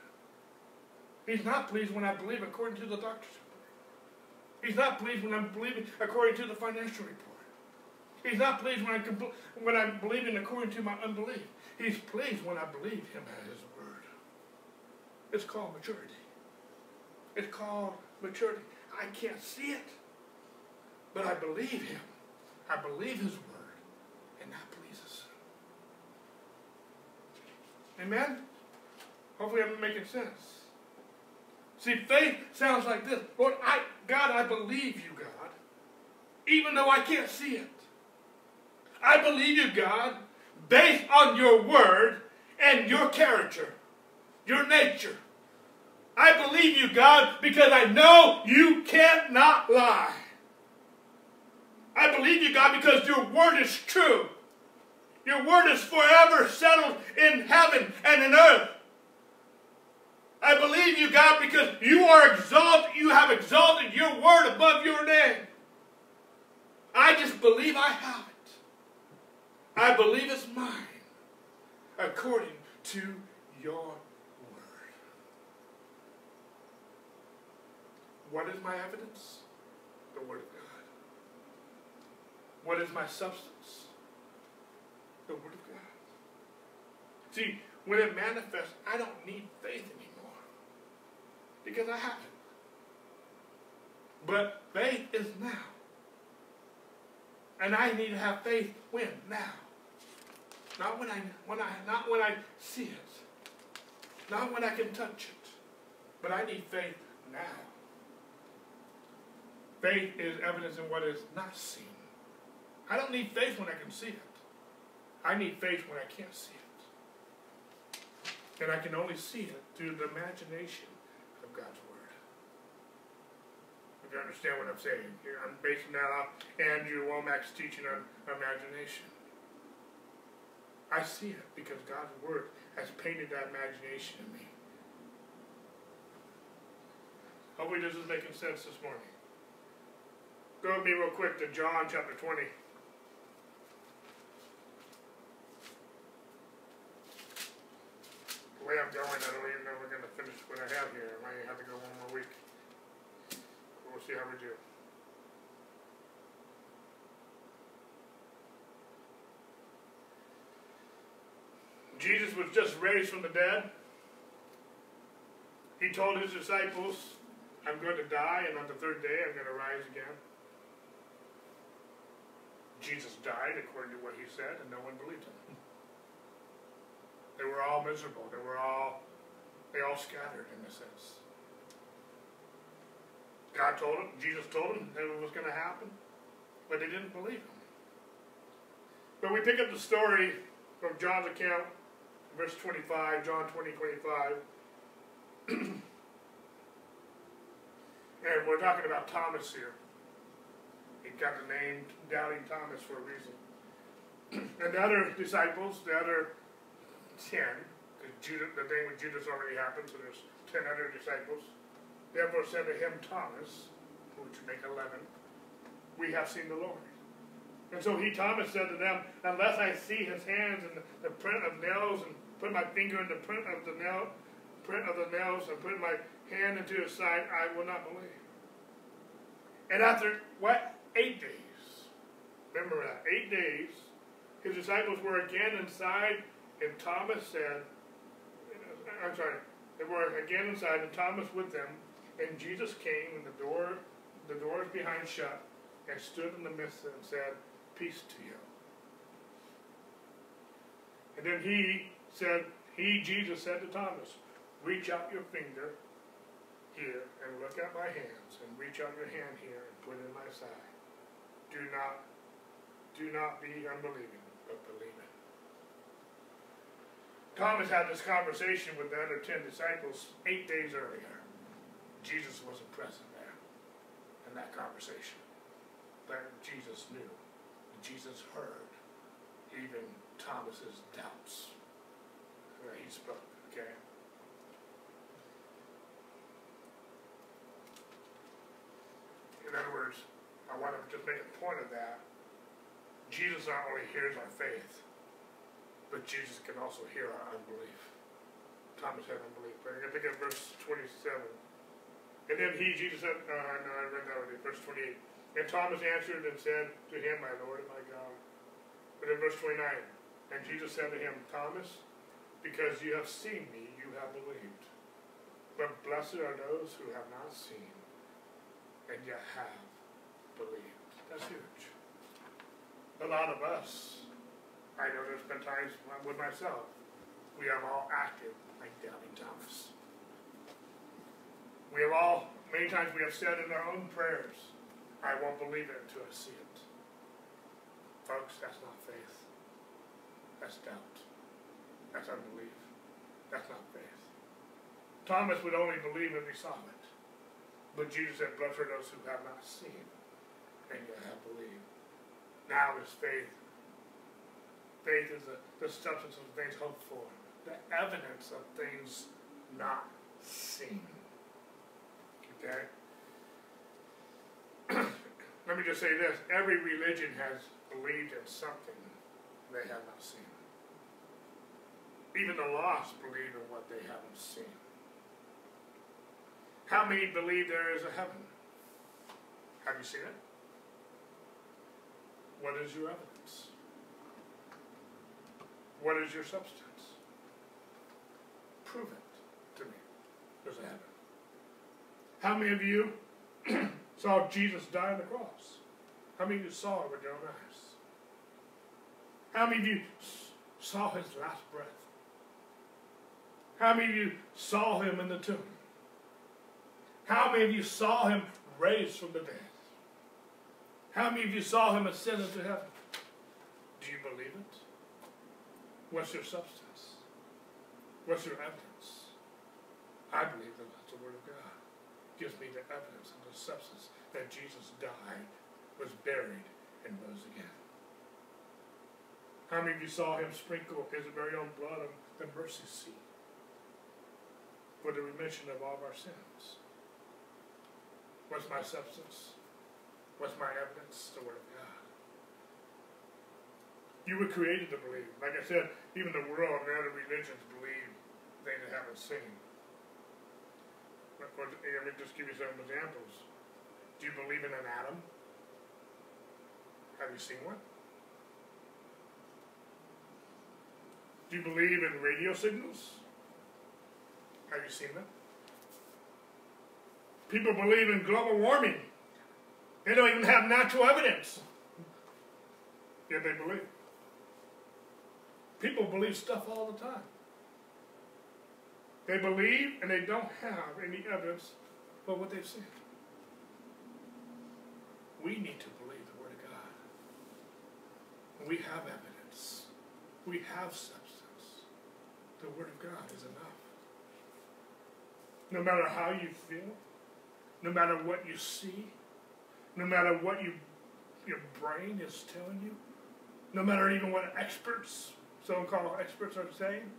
He's not pleased when I believe according to the doctor's report. He's not pleased when I'm believing according to the financial report. He's not pleased when, I when I'm believing according to my unbelief. He's pleased when I believe him at his word. It's called maturity. It's called maturity. I can't see it. But I believe him. I believe his word. And that pleases him. Amen? Hopefully I'm making sense. See, faith sounds like this. Lord, I, God, I believe you, God, even though I can't see it. I believe you, God, based on your word and your character, your nature. I believe you, God, because I know you cannot lie. I believe you, God, because your word is true. Your word is forever settled in heaven and in earth. I believe you, God, because you are exalted. You have exalted your word above your name. I just believe I have it. I believe it's mine according to your word. What is my evidence? The word of God. What is my substance? The word of God. See, when it manifests, I don't need faith anymore because I haven't. But faith is now. And I need to have faith when? Now. Not when I when I not when I see it. Not when I can touch it. But I need faith now. Faith is evidence in what is not seen. I don't need faith when I can see it. I need faith when I can't see it. And I can only see it through the imagination of God's Word. If you understand what I'm saying, here I'm basing that off Andrew Wommack's teaching on imagination. I see it because God's Word has painted that imagination in me. Hopefully this is making sense this morning. Go with me real quick to John chapter 20. The way I'm going, I don't even know we're going to finish what I have here. I might have to go one more week. We'll see how we do. Jesus was just raised from the dead. He told his disciples, I'm going to die, and on the third day I'm going to rise again. Jesus died according to what he said, and no one believed him. They were all miserable. They were all, they all scattered in a sense. God told them, Jesus told them that it was going to happen, but they didn't believe him. But we pick up the story from John's account, verse 25, John 20, 25. and we're talking about Thomas here. He got the name Doubting Thomas for a reason. and the other disciples, the other ten, the thing with Judas already happened, so there's ten other disciples. Therefore said to him Thomas, which would make eleven, we have seen the Lord. And so he, Thomas, said to them, Unless I see his hands and the, print of nails, and put my finger in the print of the nail, print of the nails, and put my hand into his side, I will not believe. And after what? Eight days. Remember that. Eight days. His disciples were again inside, and Thomas said, I'm sorry, they were again inside, and Thomas with them. And Jesus came, and the door, the doors behind shut, and stood in the midst and said, Peace to you. And then he said, He, Jesus, said to Thomas, Reach out your finger here and look at my hands, and reach out your hand here and put it in my side. Do not, do not be unbelieving, but believing. Thomas had this conversation with the other ten disciples eight days earlier. Wasn't present there in that conversation. But Jesus knew. Jesus heard even Thomas's doubts. Where he spoke, okay? In other words, I want to just make a point of that. Jesus not only hears our faith, but Jesus can also hear our unbelief. Thomas had unbelief. But I think at verse 27. And then he, Jesus said, uh, no, I read that already, verse 28. And Thomas answered and said to him, My Lord and my God. But in verse 29, and Jesus said to him, Thomas, because you have seen me, you have believed. But blessed are those who have not seen and yet have believed. That's huge. A lot of us, I know there's been times with myself, we have all acted like doubting Thomas. We have all, many times we have said in our own prayers, I won't believe it until I see it. Folks, that's not faith. That's doubt. That's unbelief. That's not faith. Thomas would only believe if he saw it. But Jesus said, Blessed are those who have not seen and yet have believed. Now is faith. Faith is the, the substance of things hoped for, the evidence of things not seen. Okay? Let me just say this every religion has believed in something they have not seen. Even the lost believe in what they haven't seen. How many believe there is a heaven? Have you seen it? What is your evidence? What is your substance? Prove it to me. There's a heaven. How many of you saw Jesus die on the cross? How many of you saw it with your own eyes? How many of you saw his last breath? How many of you saw him in the tomb? How many of you saw him raised from the dead? How many of you saw him ascend into heaven? Do you believe it? What's your substance? What's your evidence? I believe the Word of God. It gives me the evidence and the substance that Jesus died, was buried, and rose again. How many of you saw him sprinkle his very own blood on the mercy seat for the remission of all of our sins? What's my substance? What's my evidence? The Word of God. You were created to believe. Like I said, even the world and other religions believe things they haven't seen. Let me just give you some examples. Do you believe in an atom? Have you seen one? Do you believe in radio signals? Have you seen them? People believe in global warming. They don't even have natural evidence. Yet they believe. People believe stuff all the time. They believe and they don't have any evidence for what they've seen. We need to believe the Word of God. We have evidence. We have substance. The Word of God is enough. No matter how you feel, no matter what you see, no matter what you, your brain is telling you, no matter even what experts, so-called experts are saying,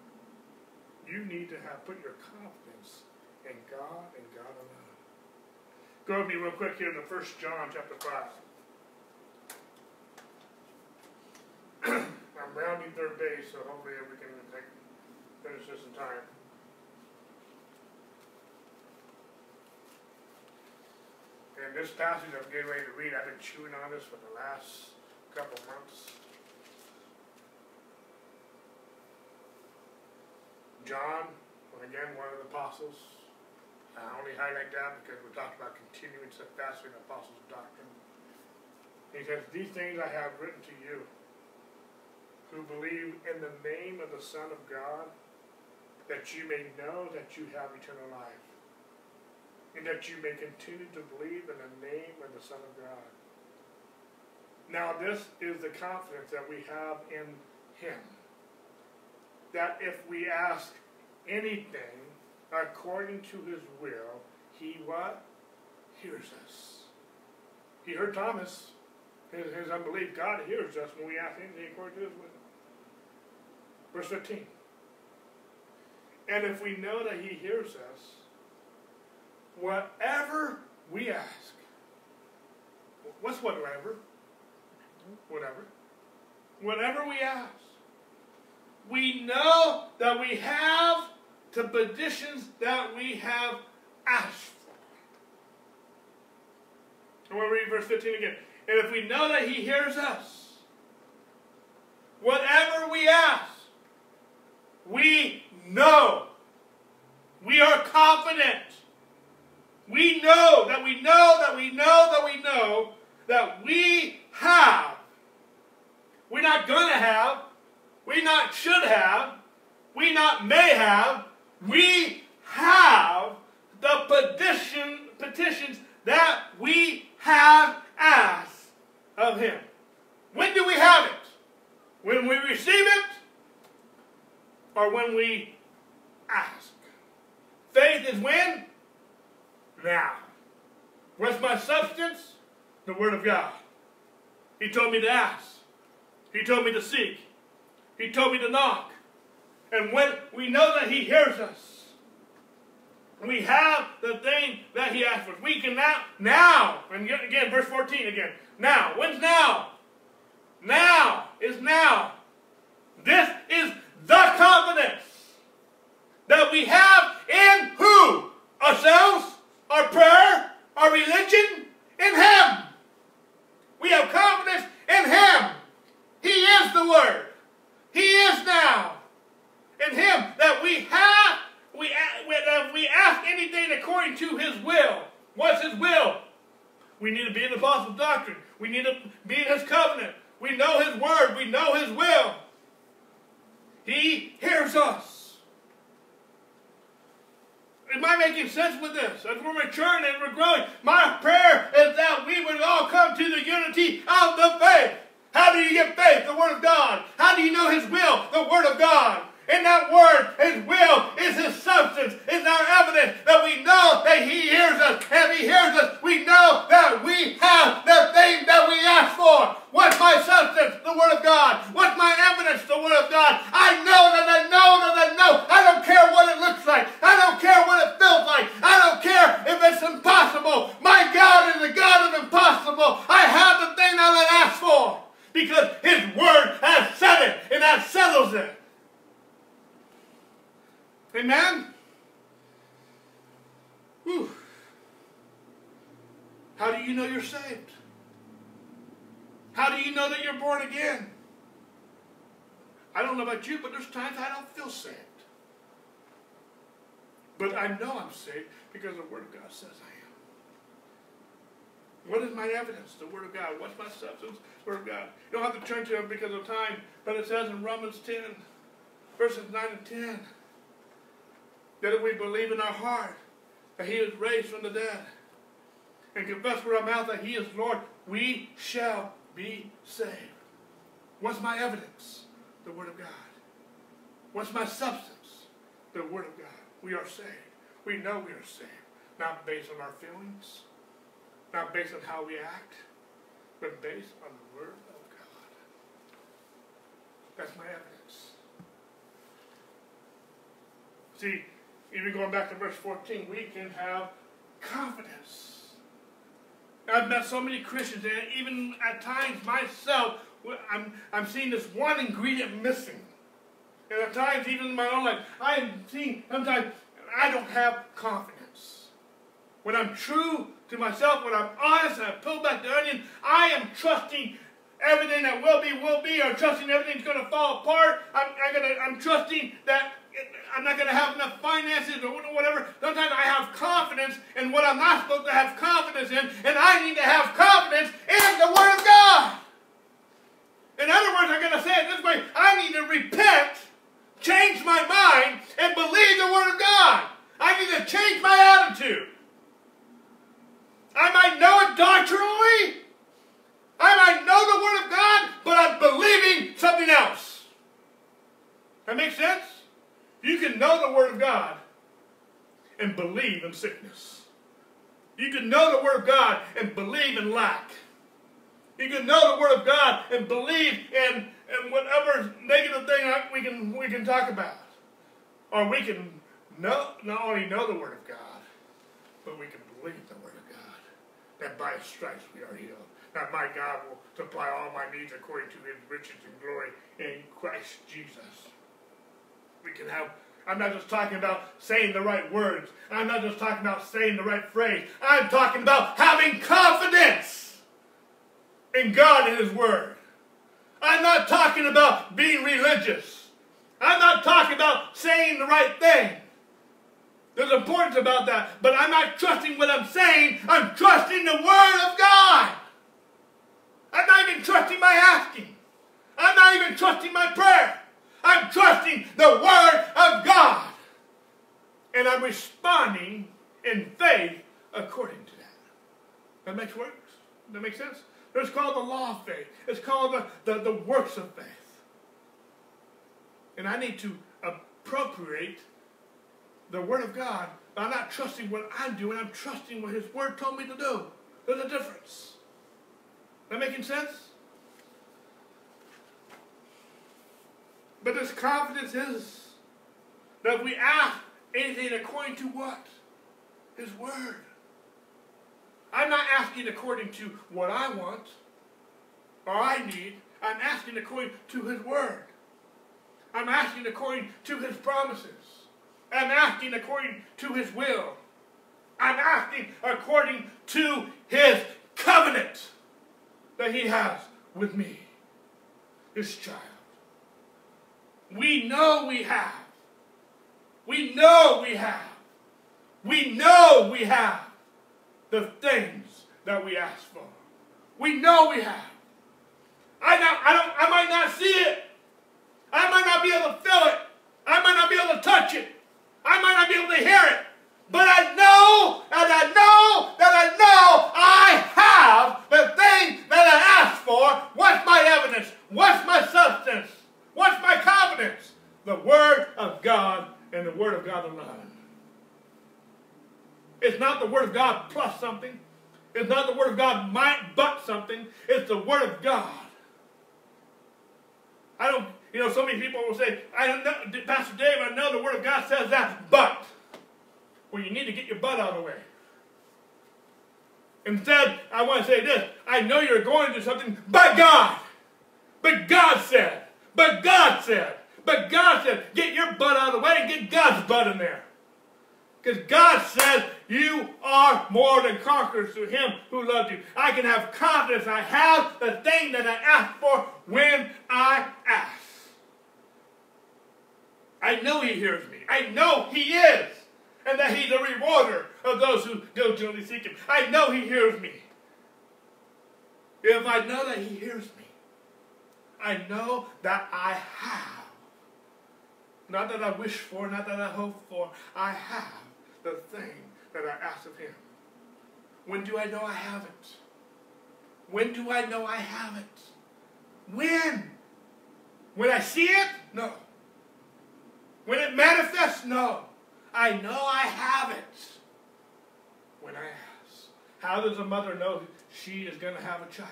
you need to have put your confidence in God and God alone. Go with me real quick here to First John chapter 5. I'm rounding third base, so hopefully we can take, finish this in time. And this passage I'm getting ready to read, I've been chewing on this for the last couple months. John, again, one of the apostles. I only highlight that because we talked about continuing steadfastly in the apostles' doctrine. He says, These things I have written to you who believe in the name of the Son of God, that you may know that you have eternal life and that you may continue to believe in the name of the Son of God. Now, this is the confidence that we have in Him. That if we ask anything according to His will, He what? Hears us. He heard Thomas, his, his unbelief. God hears us when we ask anything according to His will. Verse 15. And if we know that He hears us, whatever we ask. What's whatever? Whatever. Whatever we ask. We know that we have the petitions that we have asked for. Want to read verse 15 again. And if we know that He hears us, whatever we ask, we know. We are confident we know that we know that we know that we know that we have. We're not going to have. We not should have. We not may have. We have the petition, petitions that we have asked of Him. When do we have it? When we receive it or when we ask? Faith is when? now. What's my substance? The Word of God. He told me to ask. He told me to seek. He told me to knock. And when we know that He hears us, we have the thing that he asked for. We can now, now, and again, verse 14 again. Now. When's now? Now is now. This is the confidence that we have in who? Ourselves, our prayer, our religion, in Him. We have confidence in Him. He is the Word. He is now. In Him that we have, we, that we ask anything according to His will. What's His will? We need to be in the apostles' doctrine. We need to be in His covenant. We know His Word. We know His will. He hears us. Am I making sense with this? As we're maturing and we're growing, my prayer is that we would all come to the unity of the faith. How do you get faith? The Word of God. How do you know His will? The Word of God. In that word, His will is His substance, is our evidence that we know that He hears us. And if He hears us, we know that we have the thing that we ask for. What's my substance? The Word of God. What's my evidence? The Word of God. I know that I know that I know. I don't care what it looks like. I don't care what it feels like. I don't care if it's impossible. My God is the God of impossible. I have the thing that I ask for because His Word has said it, and that settles it. Amen? Whew. How do you know you're saved? How do you know that you're born again? I don't know about you, but there's times I don't feel saved. But I know I'm saved because the Word of God says I am. What is my evidence? The Word of God. What's my substance? The Word of God. You don't have to turn to it because of time, but it says in Romans 10, verses 9 and 10 that if we believe in our heart that he is raised from the dead and confess with our mouth that he is Lord, we shall be saved. What's my evidence? The Word of God. What's my substance? The Word of God. We are saved. We know we are saved. Not based on our feelings, not based on how we act, but based on the Word of God. That's my evidence. See, even going back to verse 14, we can have confidence. I've met so many Christians, and even at times myself, I'm, I'm seeing this one ingredient missing. And at times, even in my own life, I am seeing sometimes I don't have confidence. When I'm true to myself, when I'm honest and I pull back the onion, I am trusting everything that will be, will be, or trusting everything's going to fall apart. I'm, I'm, gonna, I'm trusting that I'm not going to have enough finances or whatever. Sometimes I have confidence in what I'm not supposed to have confidence in, and I need to have confidence in the Word of God. In other words, I'm going to say it this way I need to repent, change my mind, and believe the Word of God. I need to change my attitude. I might know it doctrinally. I might know the Word of God, but I'm believing something else. That makes sense? You can know the Word of God and believe in sickness. You can know the Word of God and believe in lack. You can know the Word of God and believe in, in whatever negative thing we can, we can talk about. Or we can know, not only know the Word of God, but we can believe the Word of God. That by His stripes we are healed. That my God will supply all my needs according to His riches and glory in Christ Jesus we can have. I'm not just talking about saying the right words. I'm not just talking about saying the right phrase. I'm talking about having confidence in God and His Word. I'm not talking about being religious. I'm not talking about saying the right thing. There's importance about that. But I'm not trusting what I'm saying. I'm trusting the Word of God. I'm not even trusting my asking. I'm not even trusting my prayer. I'm trusting the Word of God. And I'm responding in faith according to that. That makes works? That makes sense? It's called the law of faith. It's called the, the, the works of faith. And I need to appropriate the Word of God. I'm not trusting what I'm doing. I'm trusting what His Word told me to do. There's a difference. That making sense? But this confidence is that we ask anything according to what? His Word. I'm not asking according to what I want or I need. I'm asking according to His Word. I'm asking according to His promises. I'm asking according to His will. I'm asking according to His covenant that He has with me, His child. We know we have. We know we have. We know we have the things that we ask for. We know we have. I, not, I, don't, I might not see it. I might not be able to feel it. I might not be able to touch it. I might not be able to hear it. But I know, and I know, that I know I have the thing that I asked for. What's my evidence? What's my substance? What's my confidence? The Word of God and the Word of God alone. It's not the Word of God plus something. It's not the Word of God might but something. It's the Word of God. I don't, you know, so many people will say, I don't know, Pastor Dave, I know the Word of God says that, but. Well, you need to get your butt out of the way. Instead, I want to say this I know you're going to do something, but God. But God said. But God said. But God said, get your butt out of the way and get God's butt in there. Because God says you are more than conquerors through him who loved you. I can have confidence. I have the thing that I ask for when I ask. I know he hears me. I know he is. And that he's a rewarder of those who diligently seek him. I know he hears me. If I know that he hears me, I know that I have. Not that I wish for, not that I hope for. I have the thing that I ask of him. When do I know I have it? When do I know I have it? When? When I see it? No. When it manifests? No. I know I have it. When I ask. How does a mother know she is going to have a child?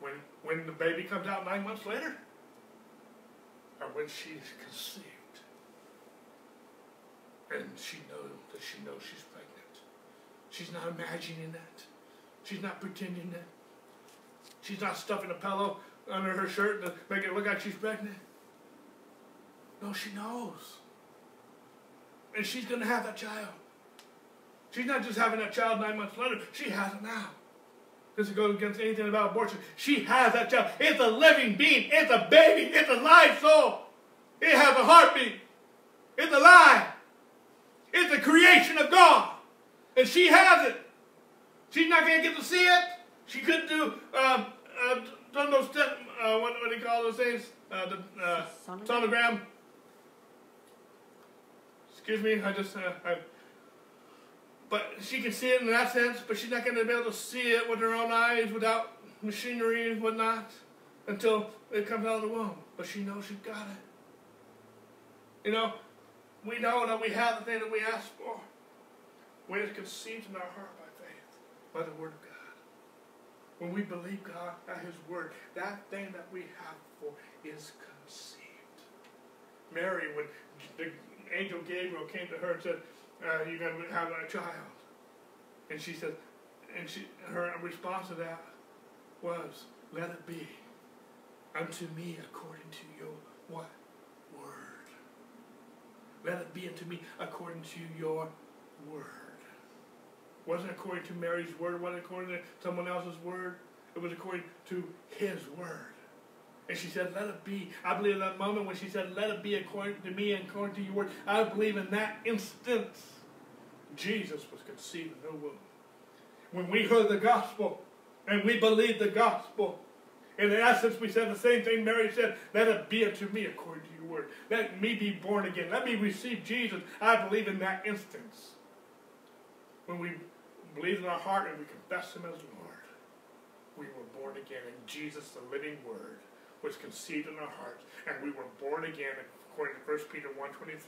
When, when the baby comes out nine months later? Or when she's conceived? And she knows that she knows she's pregnant. She's not imagining that. She's not pretending that. She's not stuffing a pillow under her shirt to make it look like she's pregnant. No, she knows. And she's going to have that child. She's not just having that child nine months later. She has it now. This goes against anything about abortion. She has that child. It's a living being. It's a baby. It's a live soul. It has a heartbeat. It's alive. It's a creation of God. And she has it. She's not going to get to see it. She couldn't do um, uh, uh, those, uh, what, what do you call those things? Uh, the uh, sonogram. sonogram. Excuse me, I just, uh, I, but she can see it in that sense, but she's not going to be able to see it with her own eyes without machinery and whatnot until it comes out of the womb. But she knows she's got it. You know, we know that we have the thing that we ask for it's conceived in our heart by faith, by the Word of God. When we believe God at His Word, that thing that we have for is conceived. Mary, when the angel Gabriel came to her and said, uh, "You're going to have a child," and she said, and she her response to that was, "Let it be unto me according to your what Word. let it be unto me according to your word. Wasn't according to Mary's word, wasn't according to someone else's word. It was according to his word. And she said, Let it be. I believe in that moment when she said, Let it be according to me and according to your word. I believe in that instance, Jesus was conceived in her womb. When we heard the gospel and we believed the gospel, in essence, we said the same thing Mary said, Let it be unto me according to your word. Let me be born again. Let me receive Jesus. I believe in that instance. When we believe in our heart and we confess Him as Lord, we were born again. And Jesus, the living Word, was conceived in our hearts. And we were born again according to 1 Peter 1.23,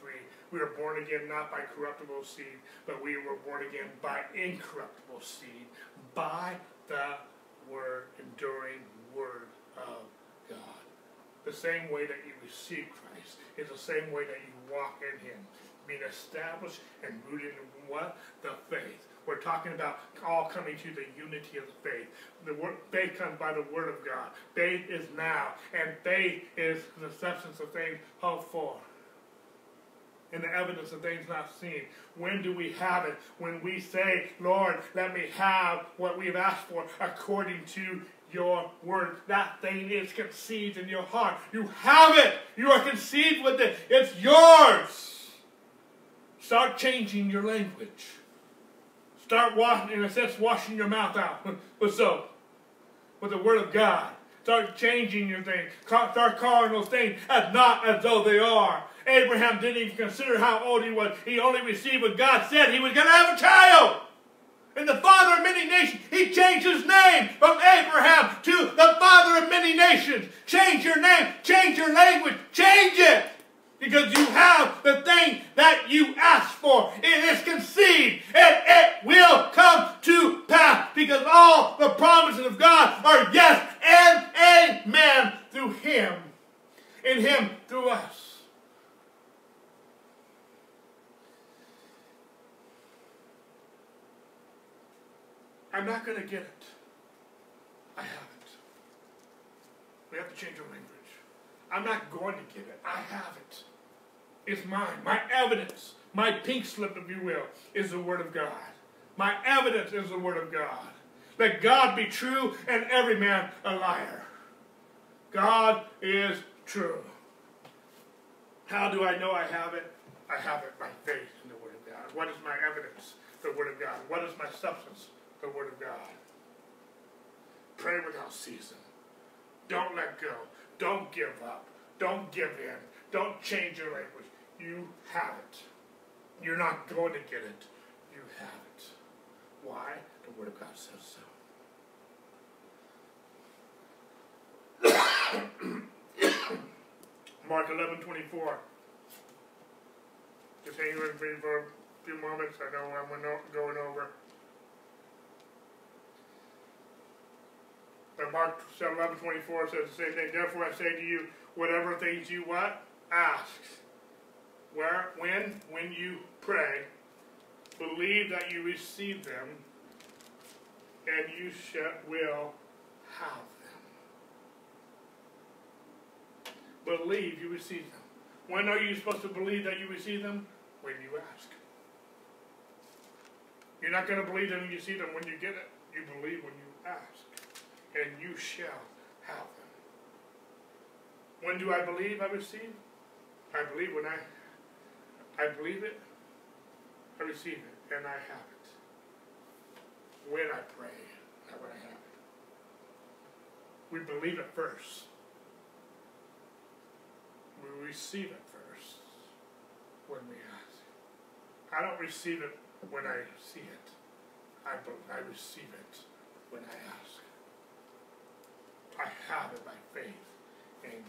we were born again not by corruptible seed, but we were born again by incorruptible seed, by the word, enduring word of God. The same way that you receive Christ is the same way that you walk in Him. being established and rooted in what? The faith. We're talking about all coming to the unity of the faith. The word, faith comes by the word of God. Faith is now, and faith is the substance of things hoped for and the evidence of things not seen. When do we have it? When we say, Lord, let me have what we've asked for according to your word. That thing is conceived in your heart. You have it. You are conceived with it. It's yours. Start changing your language. Start washing, in a sense, washing your mouth out with soap, with the word of God. Start changing your thing. Start calling those things as not as though they are. Abraham didn't even consider how old he was. He only received what God said he was going to have a child. And the father of many nations, he changed his name from Abraham to the father of many nations. Change your name, change your language, change it. Because you have the thing that you asked for. It is conceived and it will come to pass. Because all the promises of God are yes and amen through him. In him through us. I'm not going to get it. I haven't. We have to change our language. I'm not going to get it. I have it. It's mine. My evidence, my pink slip, if you will, is the Word of God. My evidence is the Word of God. Let God be true and every man a liar. God is true. How do I know I have it? I have it by faith in the Word of God. What is my evidence? The Word of God. What is my substance? the Word of God. Pray without ceasing. Don't let go. Don't give up. Don't give in. Don't change your language. You have it. You're not going to get it. You have it. Why? The Word of God says so. Mark 11, 24. Just hang with me for a few moments. I know I'm going over. And Mark 7, 11, 24 says the same thing. Therefore I say to you, whatever things you what? Ask. Where, when, when you pray, believe that you receive them, and you shall, will have them. Believe you receive them. When are you supposed to believe that you receive them? When you ask. You're not going to believe them when you see them when you get it. You believe when you ask and you shall have them. When do I believe I receive? I believe when I I believe it, I receive it, and I have it. When I pray, not when I have it. We believe it first. We receive it first when we ask. I don't receive it when I see it. I, I receive it when I ask. I have it by faith in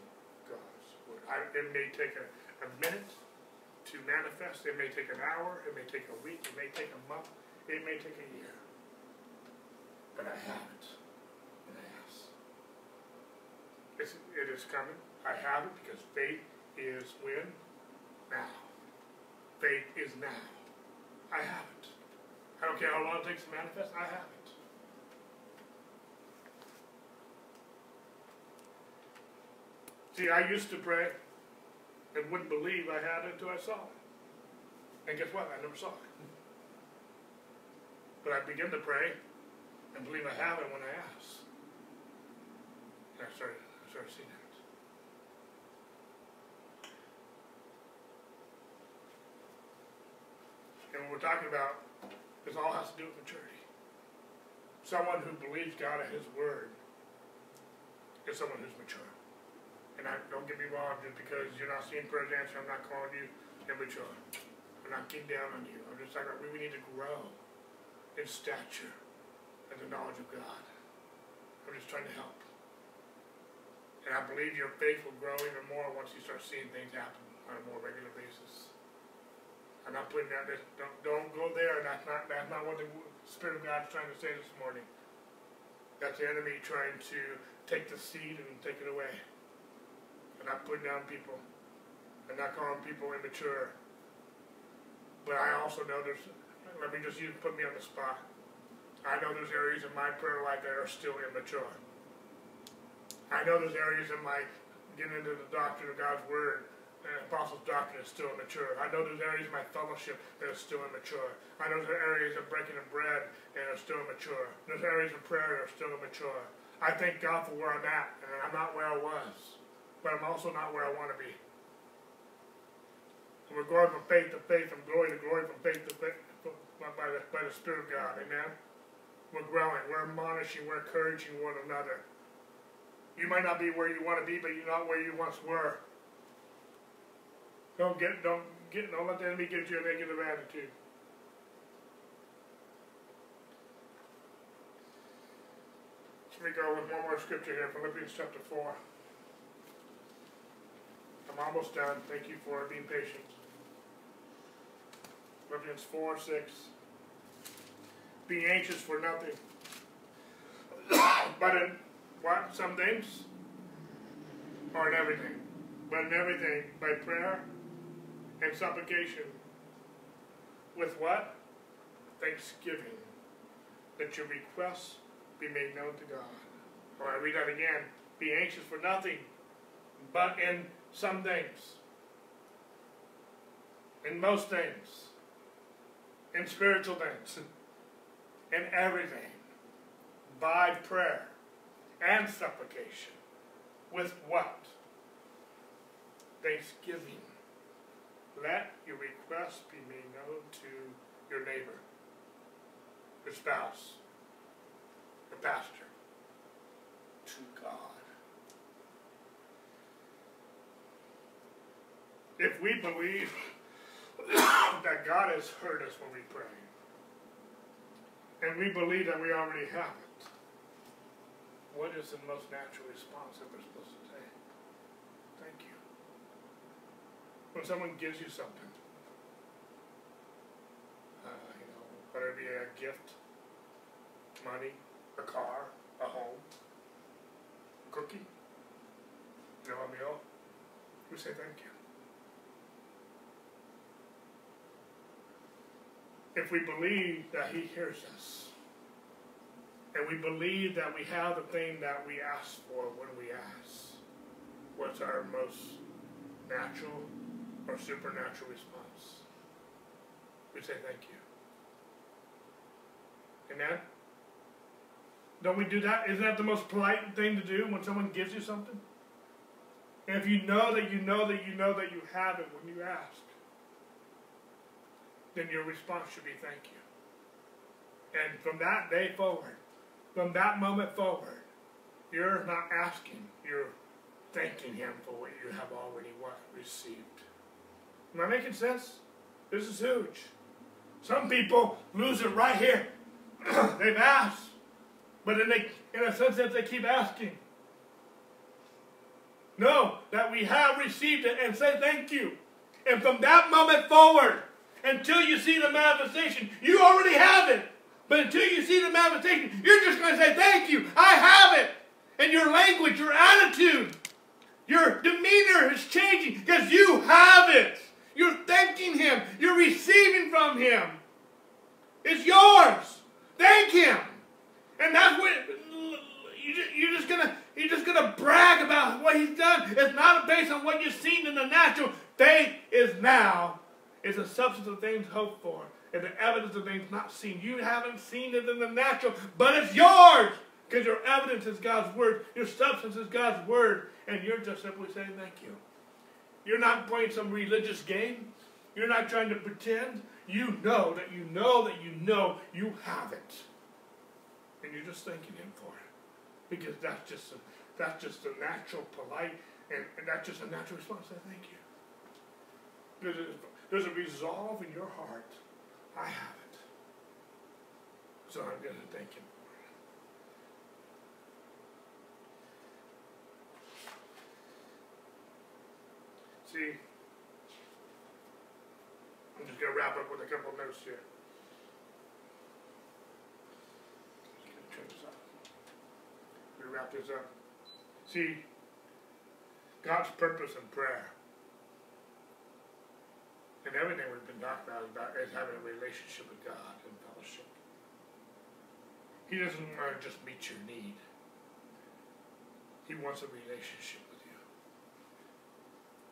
God's word. I, it may take a, a minute to manifest. It may take an hour. It may take a week. It may take a month. It may take a year. But I have it. And I ask. It's, it is coming. I have it because faith is when? Now. Faith is now. I have it. I don't care how long it takes to manifest. I have it. See, I used to pray and wouldn't believe I had it until I saw it. And guess what? I never saw it. But I begin to pray and believe I have it when I ask. And I started, I started seeing it. And what we're talking about, this all has to do with maturity. Someone who believes God and His Word is someone who's mature. And I, don't get me wrong, just because you're not seeing answer, I'm not calling you immature. I'm not getting down on you. I'm just talking about we, we need to grow in stature and the knowledge of God. I'm just trying to help. And I believe your faith will grow even more once you start seeing things happen on a more regular basis. I'm not putting that. Don't don't go there. That's not that's not what the Spirit of God is trying to say this morning. That's the enemy trying to take the seed and take it away. I'm not putting down people. I'm not calling people immature. But I also know there's, let me just put me on the spot. I know there's areas in my prayer life that are still immature. I know there's areas in my getting into the doctrine of God's Word and apostles' doctrine is still immature. I know there's areas of my fellowship that are still immature. I know there's areas of breaking of bread that are still immature. There's areas of prayer that are still immature. I thank God for where I'm at, and I'm not where I was, but I'm also not where I want to be. And we're going from faith to faith, from glory to glory, from faith to faith, by the, by the Spirit of God. Amen. We're growing. We're admonishing. We're encouraging one another. You might not be where you want to be, but you're not where you once were. Don't get don't get don't let the enemy get you a negative attitude. Let me go with one more scripture here, Philippians chapter four. I'm almost done. Thank you for being patient. Philippians 4 6. Be anxious for nothing. but in what? Some things? Or in everything. But in everything, by prayer and supplication. With what? Thanksgiving. That your requests be made known to God. Or I read that again. Be anxious for nothing, but in some things. In most things. In spiritual things. In everything. By prayer and supplication. With what? Thanksgiving let your requests be made known to your neighbor, your spouse, your pastor, to God. If we believe that God has heard us when we pray, and we believe that we already have it, what is the most natural response that we're supposed to take? Thank you. when someone gives you something, uh, you know, whether it be a gift, money, a car, a home, a cookie, you know, a meal, we say thank you. If we believe that He hears us, and we believe that we have the thing that we ask for when we ask, what's our most natural or supernatural response. We say thank you. Amen? Don't we do that? Isn't that the most polite thing to do when someone gives you something? And if you know that you know that you know that you have it when you ask, then your response should be thank you. And from that day forward, from that moment forward, you're not asking, you're thanking Him for what you have already received. Am I making sense? This is huge. Some people lose it right here. They've asked, but then they, in a sense, that they keep asking. No, that we have received it and say thank you. And from that moment forward, until you see the manifestation, you already have it. But until you see the manifestation, you're just going to say, Thank you, I have it. And your language, your attitude, your demeanor is changing because you have it. You're thanking Him. You're receiving from Him. It's yours. Thank Him. And that's what you're just gonna you're just gonna brag about what He's done. It's not based on what you've seen in the natural. Faith is now is the substance of things hoped for and the evidence of things not seen. You haven't seen it in the natural, but it's yours because your evidence is God's word. Your substance is God's word, and you're just simply saying thank you. You're not playing some religious game. You're not trying to pretend. You know that you know that you know you have it. And you're just thanking him for it. Because that's just a, that's just a natural, polite, and, and that's just a natural response. I thank you. A, there's a resolve in your heart. I have it. So I'm going to thank him. see, I'm just going to wrap up with a couple of notes here. Wrap this up. See, God's purpose in prayer And everything we've been talking about is, about is having a relationship with God and fellowship. He doesn't want to just meet your need. He wants a relationship with you.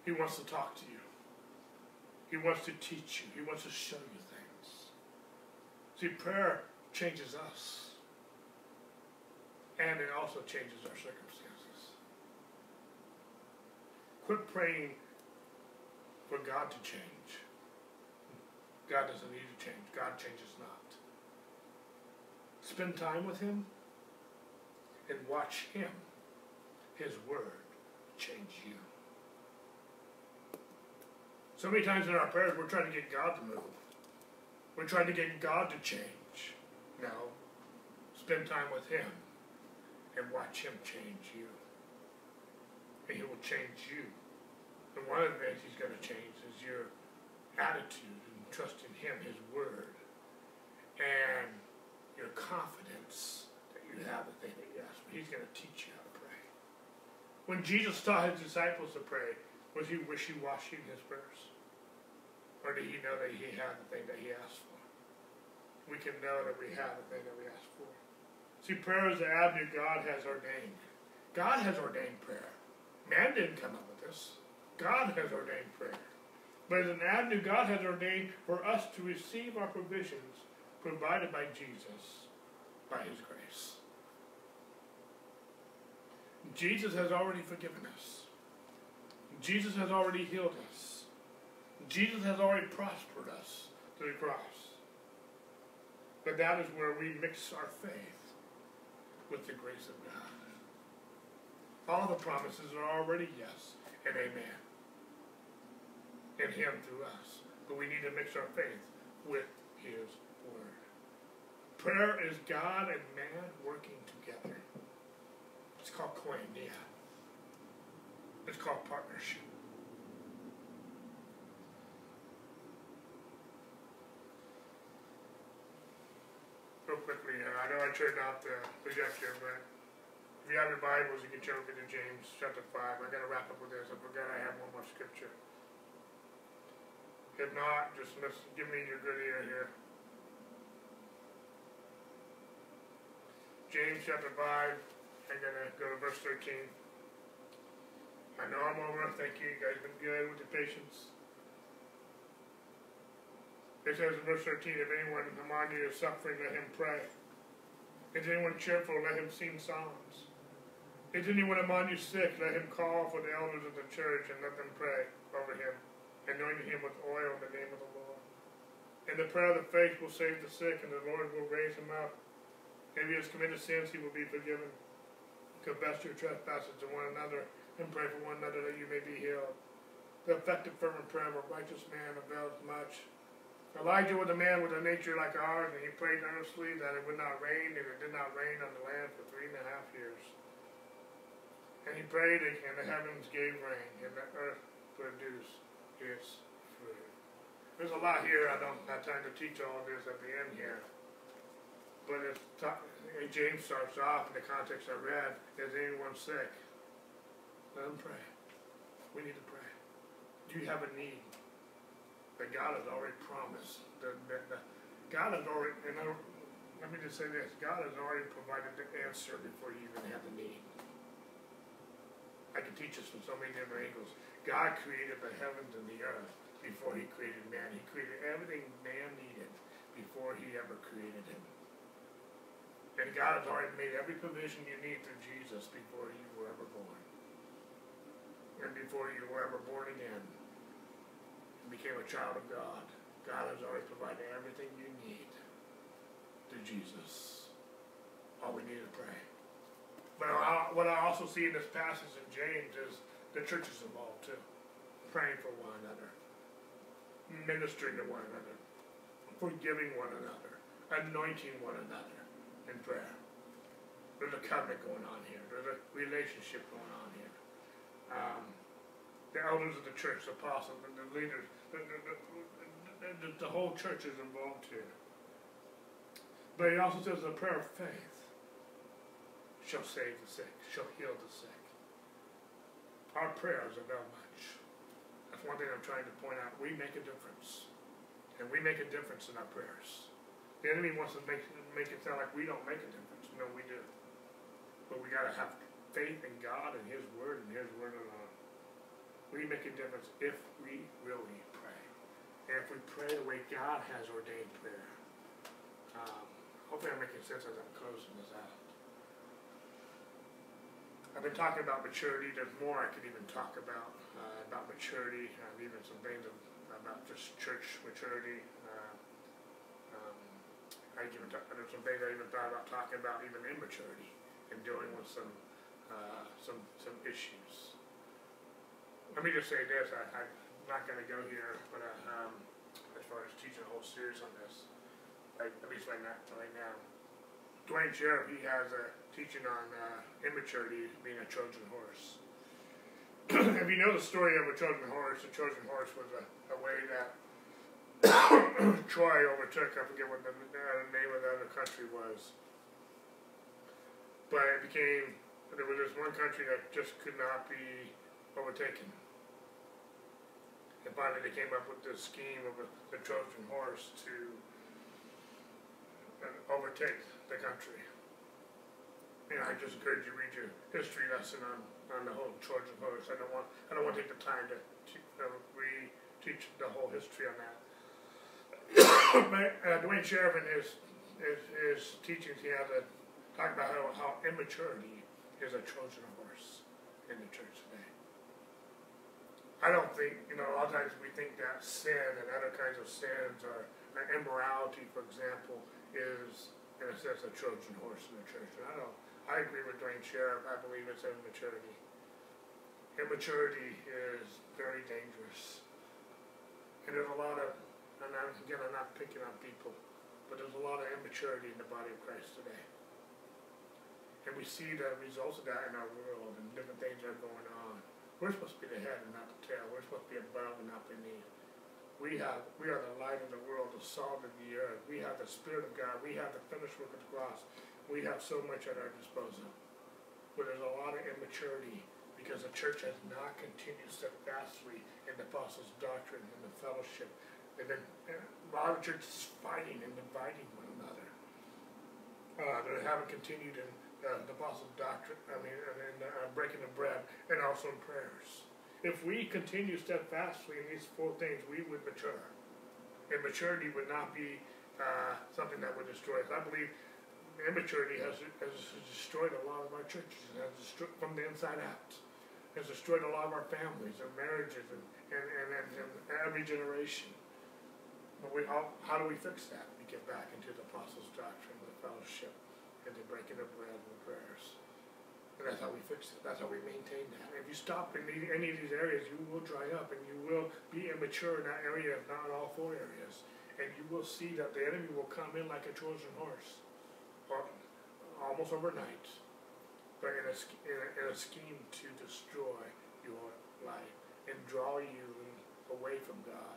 He wants to talk to you. He wants to teach you. He wants to show you things. See, prayer changes us. And it also changes our circumstances. Quit praying for God to change. God doesn't need to change. God changes not. Spend time with Him and watch Him, His Word, change you. So many times in our prayers, we're trying to get God to move. We're trying to get God to change. No. Spend time with Him and watch Him change you. And He will change you. And one of the things He's going to change is your attitude and trust in Him, His Word, and your confidence that you have the thing that you ask for. He's going to teach you how to pray. When Jesus taught His disciples to pray, was He wishy-washy in His prayers? Or did He know that He had the thing that He asked for? We can know that we have the thing that we asked for. See, prayer is the avenue God has ordained. God has ordained prayer. Man didn't come up with this. God has ordained prayer. But it's an avenue God has ordained for us to receive our provisions provided by Jesus by His grace. Jesus has already forgiven us. Jesus has already healed us. Jesus has already prospered us through the cross. But that is where we mix our faith with the grace of God. All the promises are already yes and amen. In Him through us. But we need to mix our faith with His Word. Prayer is God and man working together. It's called koinonia. It's called partnership. Real quickly, uh, I know I turned off the projector, but if you have your Bibles, you can turn over to James chapter 5. I got to wrap up with this. I forgot I have one more scripture. If not, just give me your good ear here. James chapter 5, I'm going to go to verse 13. I know I'm over. Thank you. You guys been good with your patience. It says in verse 13, if anyone among you is suffering, let him pray. Is anyone cheerful, let him sing psalms. Is anyone among you sick, let him call for the elders of the church and let them pray over him, anointing him with oil in the name of the Lord. And the prayer of the faith will save the sick, and the Lord will raise him up. If he has committed sins, he will be forgiven. Confess your trespasses to one another, and pray for one another that you may be healed. The effective, fervent prayer of a righteous man avails much. Elijah was a man with a nature like ours, and he prayed earnestly that it would not rain, and it did not rain on the land for three and a half years. And he prayed, and the heavens gave rain, and the earth produced There's a lot here. I don't have time to teach all of this at the end here. But it's James starts off in the context I read, is anyone sick? Let them pray. We need to pray. Do you have a need? that God has already promised. That God has already, and I, let me just say this God has already provided the answer before you even have the need. I can teach this from so many different angles. God created the heavens and the earth before he created man. He created everything man needed before he ever created him. And God has already made every provision you need through Jesus before you were ever born. And before you were ever born again and became a child of God, God has already provided everything you need through Jesus. All we need to pray. But what I also see in this passage in James is the church is involved too. Praying for one another, ministering to one another, forgiving one another, anointing one another in prayer. There's a covenant going on here. There's a relationship going on here. Um, the elders of the church, the apostles, and the leaders, the, the, the, the, whole church is involved here. But he also says the prayer of faith shall save the sick, shall heal the sick. Our prayers avail much. That's one thing I'm trying to point out. We make a difference. And we make a difference in our prayers. The enemy wants to make, make it sound like we don't make a difference. No, we do. But we gotta have faith in God and His Word and His Word alone. We make a difference if we really pray. And if we pray the way God has ordained prayer. Um, hopefully I'm making sense as I'm closing this out. I've been talking about maturity. There's more I could even talk about uh, about maturity. Um, even some things of, about just church maturity. Uh, um, I even talk, there's some things I even thought about talking about even immaturity and dealing with some uh, some some issues. Let me just say this: I, I'm not going to go here, but uh, um, as far as teaching a whole series on this, I, at least right now, right now. Duane Sheriff, he has a teaching on uh, immaturity being a Trojan horse. if you know the story of a Trojan horse, a Trojan horse was a, a way that Troy overtook. I forget what the uh, name of the other country was, but it became there was this one country that just could not be overtaken. And finally, they came up with this scheme of a, the Trojan horse to uh, overtake the country. You I just encourage you to read your history lesson on, on the whole Trojan horse. I don't want I don't want to take the time to, to uh, re-teach the whole history on that. but uh, Duane Sheriff is his, his teachings, he had to talk about how, how immaturity is a Trojan horse in the church today. I don't think, you know, a lot of times we think that sin and other kinds of sins or immorality, for example, is in a sense a Trojan horse in the church. And I don't. I agree with Duane Sheriff. I believe it's immaturity. Immaturity is very dangerous, and there's a lot of. And I'm, again, I'm not picking on people, but there's a lot of immaturity in the body of Christ today. And we see the results of that in our world, and different things are going on. We're supposed to be the head and not the tail. We're supposed to be above and not beneath. We have we are the light of the world, the salt of the earth. We have the Spirit of God. We have the finished work of the cross. We have so much at our disposal. But there's a lot of immaturity because the church has not continued steadfastly in the apostles' doctrine and the fellowship. And then a lot of churches fighting and dividing one another. Uh, they haven't continued in uh, the apostles' doctrine. I mean, and uh, breaking the bread, and also in prayers. If we continue steadfastly in these four things, we would mature. And maturity would not be uh, something that would destroy us. I believe immaturity has, has destroyed a lot of our churches, has destroyed from the inside out. Has destroyed a lot of our families and marriages and, and, and, and, and every generation. But we, how, how do we fix that? We get back into the apostles' doctrine, the fellowship, and the breaking of bread and prayers. And that's how we fix it. That's how we maintain that. If you stop in any of these areas, you will dry up and you will be immature in that area, if not in all four areas. And you will see that the enemy will come in like a Trojan horse, or almost overnight, but in a, in a, in a scheme to destroy your life and draw you away from God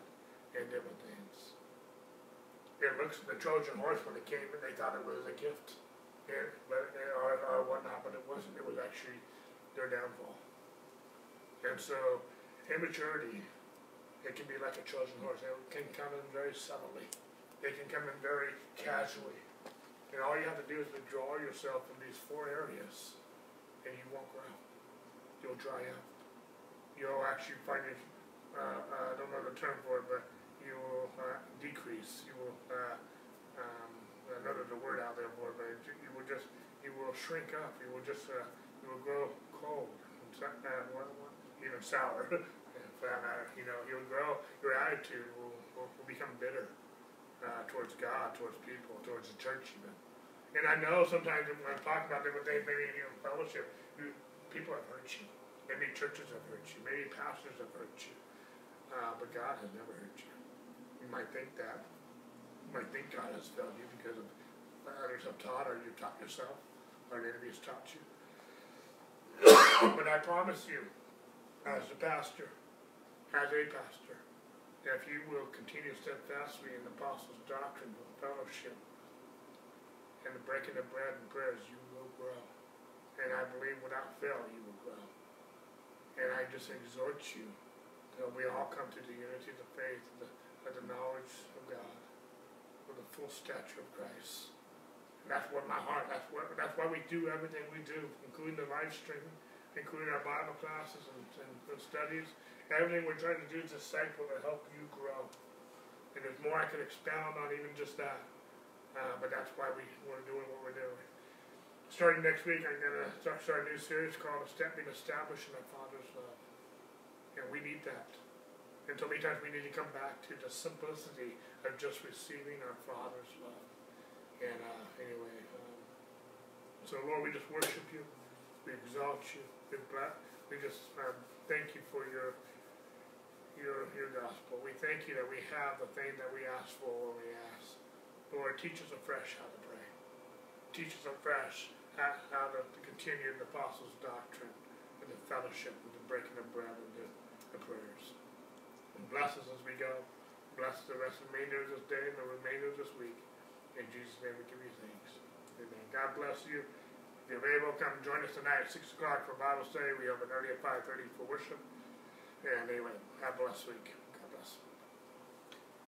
and different things. It looks the Trojan horse when it came, they thought it was a gift and, but, or, or whatnot, but it wasn't. It was actually their downfall. And so, immaturity, it can be like a Trojan horse. It can come in very subtly. It can come in very casually. And all you have to do is withdraw yourself from these four areas, and you won't grow. You'll dry up. You'll actually find it, uh, uh, I don't know the term for it, but you will uh, decrease. You will uh, another the word out there it, but you will just you will shrink up. You will just uh, you will grow cold, and, uh, even sour. for that you know, you'll grow. Your attitude will, will, will become bitter uh, towards God, towards people, towards the church, even. And I know sometimes when I'm talking about different things, maybe in fellowship, people have hurt you. Maybe churches have hurt you. Maybe pastors have hurt you. Uh, but God has never hurt you. You might think that might think God has failed you because of others have taught, or you've taught yourself, or an enemy has taught you. but I promise you, as a pastor, as a pastor, if you will continue steadfastly in the apostles' doctrine of fellowship and the breaking of bread and prayers, you will grow. And I believe without fail you will grow. And I just exhort you that we all come to the unity of the faith, and the, the knowledge of God, with the full stature of Christ. And that's what my heart. That's what. That's why we do everything we do, including the live stream, including our Bible classes and, and, studies. Everything we're trying to do is disciple to help you grow. And there's more I could expound on even just that. Uh, but that's why we, we're doing what we're doing. Starting next week, I'm going to start, start a new series called A Step Being Established in Our Father's Love. And we need that. And so many times we need to come back to the simplicity of just receiving our Father's love. And uh, anyway, um, so Lord, we just worship you. We exalt you. We, we just um, thank you for your your your gospel. We thank you that we have the thing that we ask for when we ask. Lord, teach us afresh how to pray. Teach us afresh how, how to, continue the apostles' doctrine and the fellowship and the breaking of bread and the, the prayers. Bless us as we go. Bless the rest of the remainder of this day and the remainder of this week. In Jesus' name we give you thanks. Amen. God bless you. If you're able, come join us tonight at 6 o'clock for Bible study. We have an early at 5.30 for worship. And anyway, have a blessed week.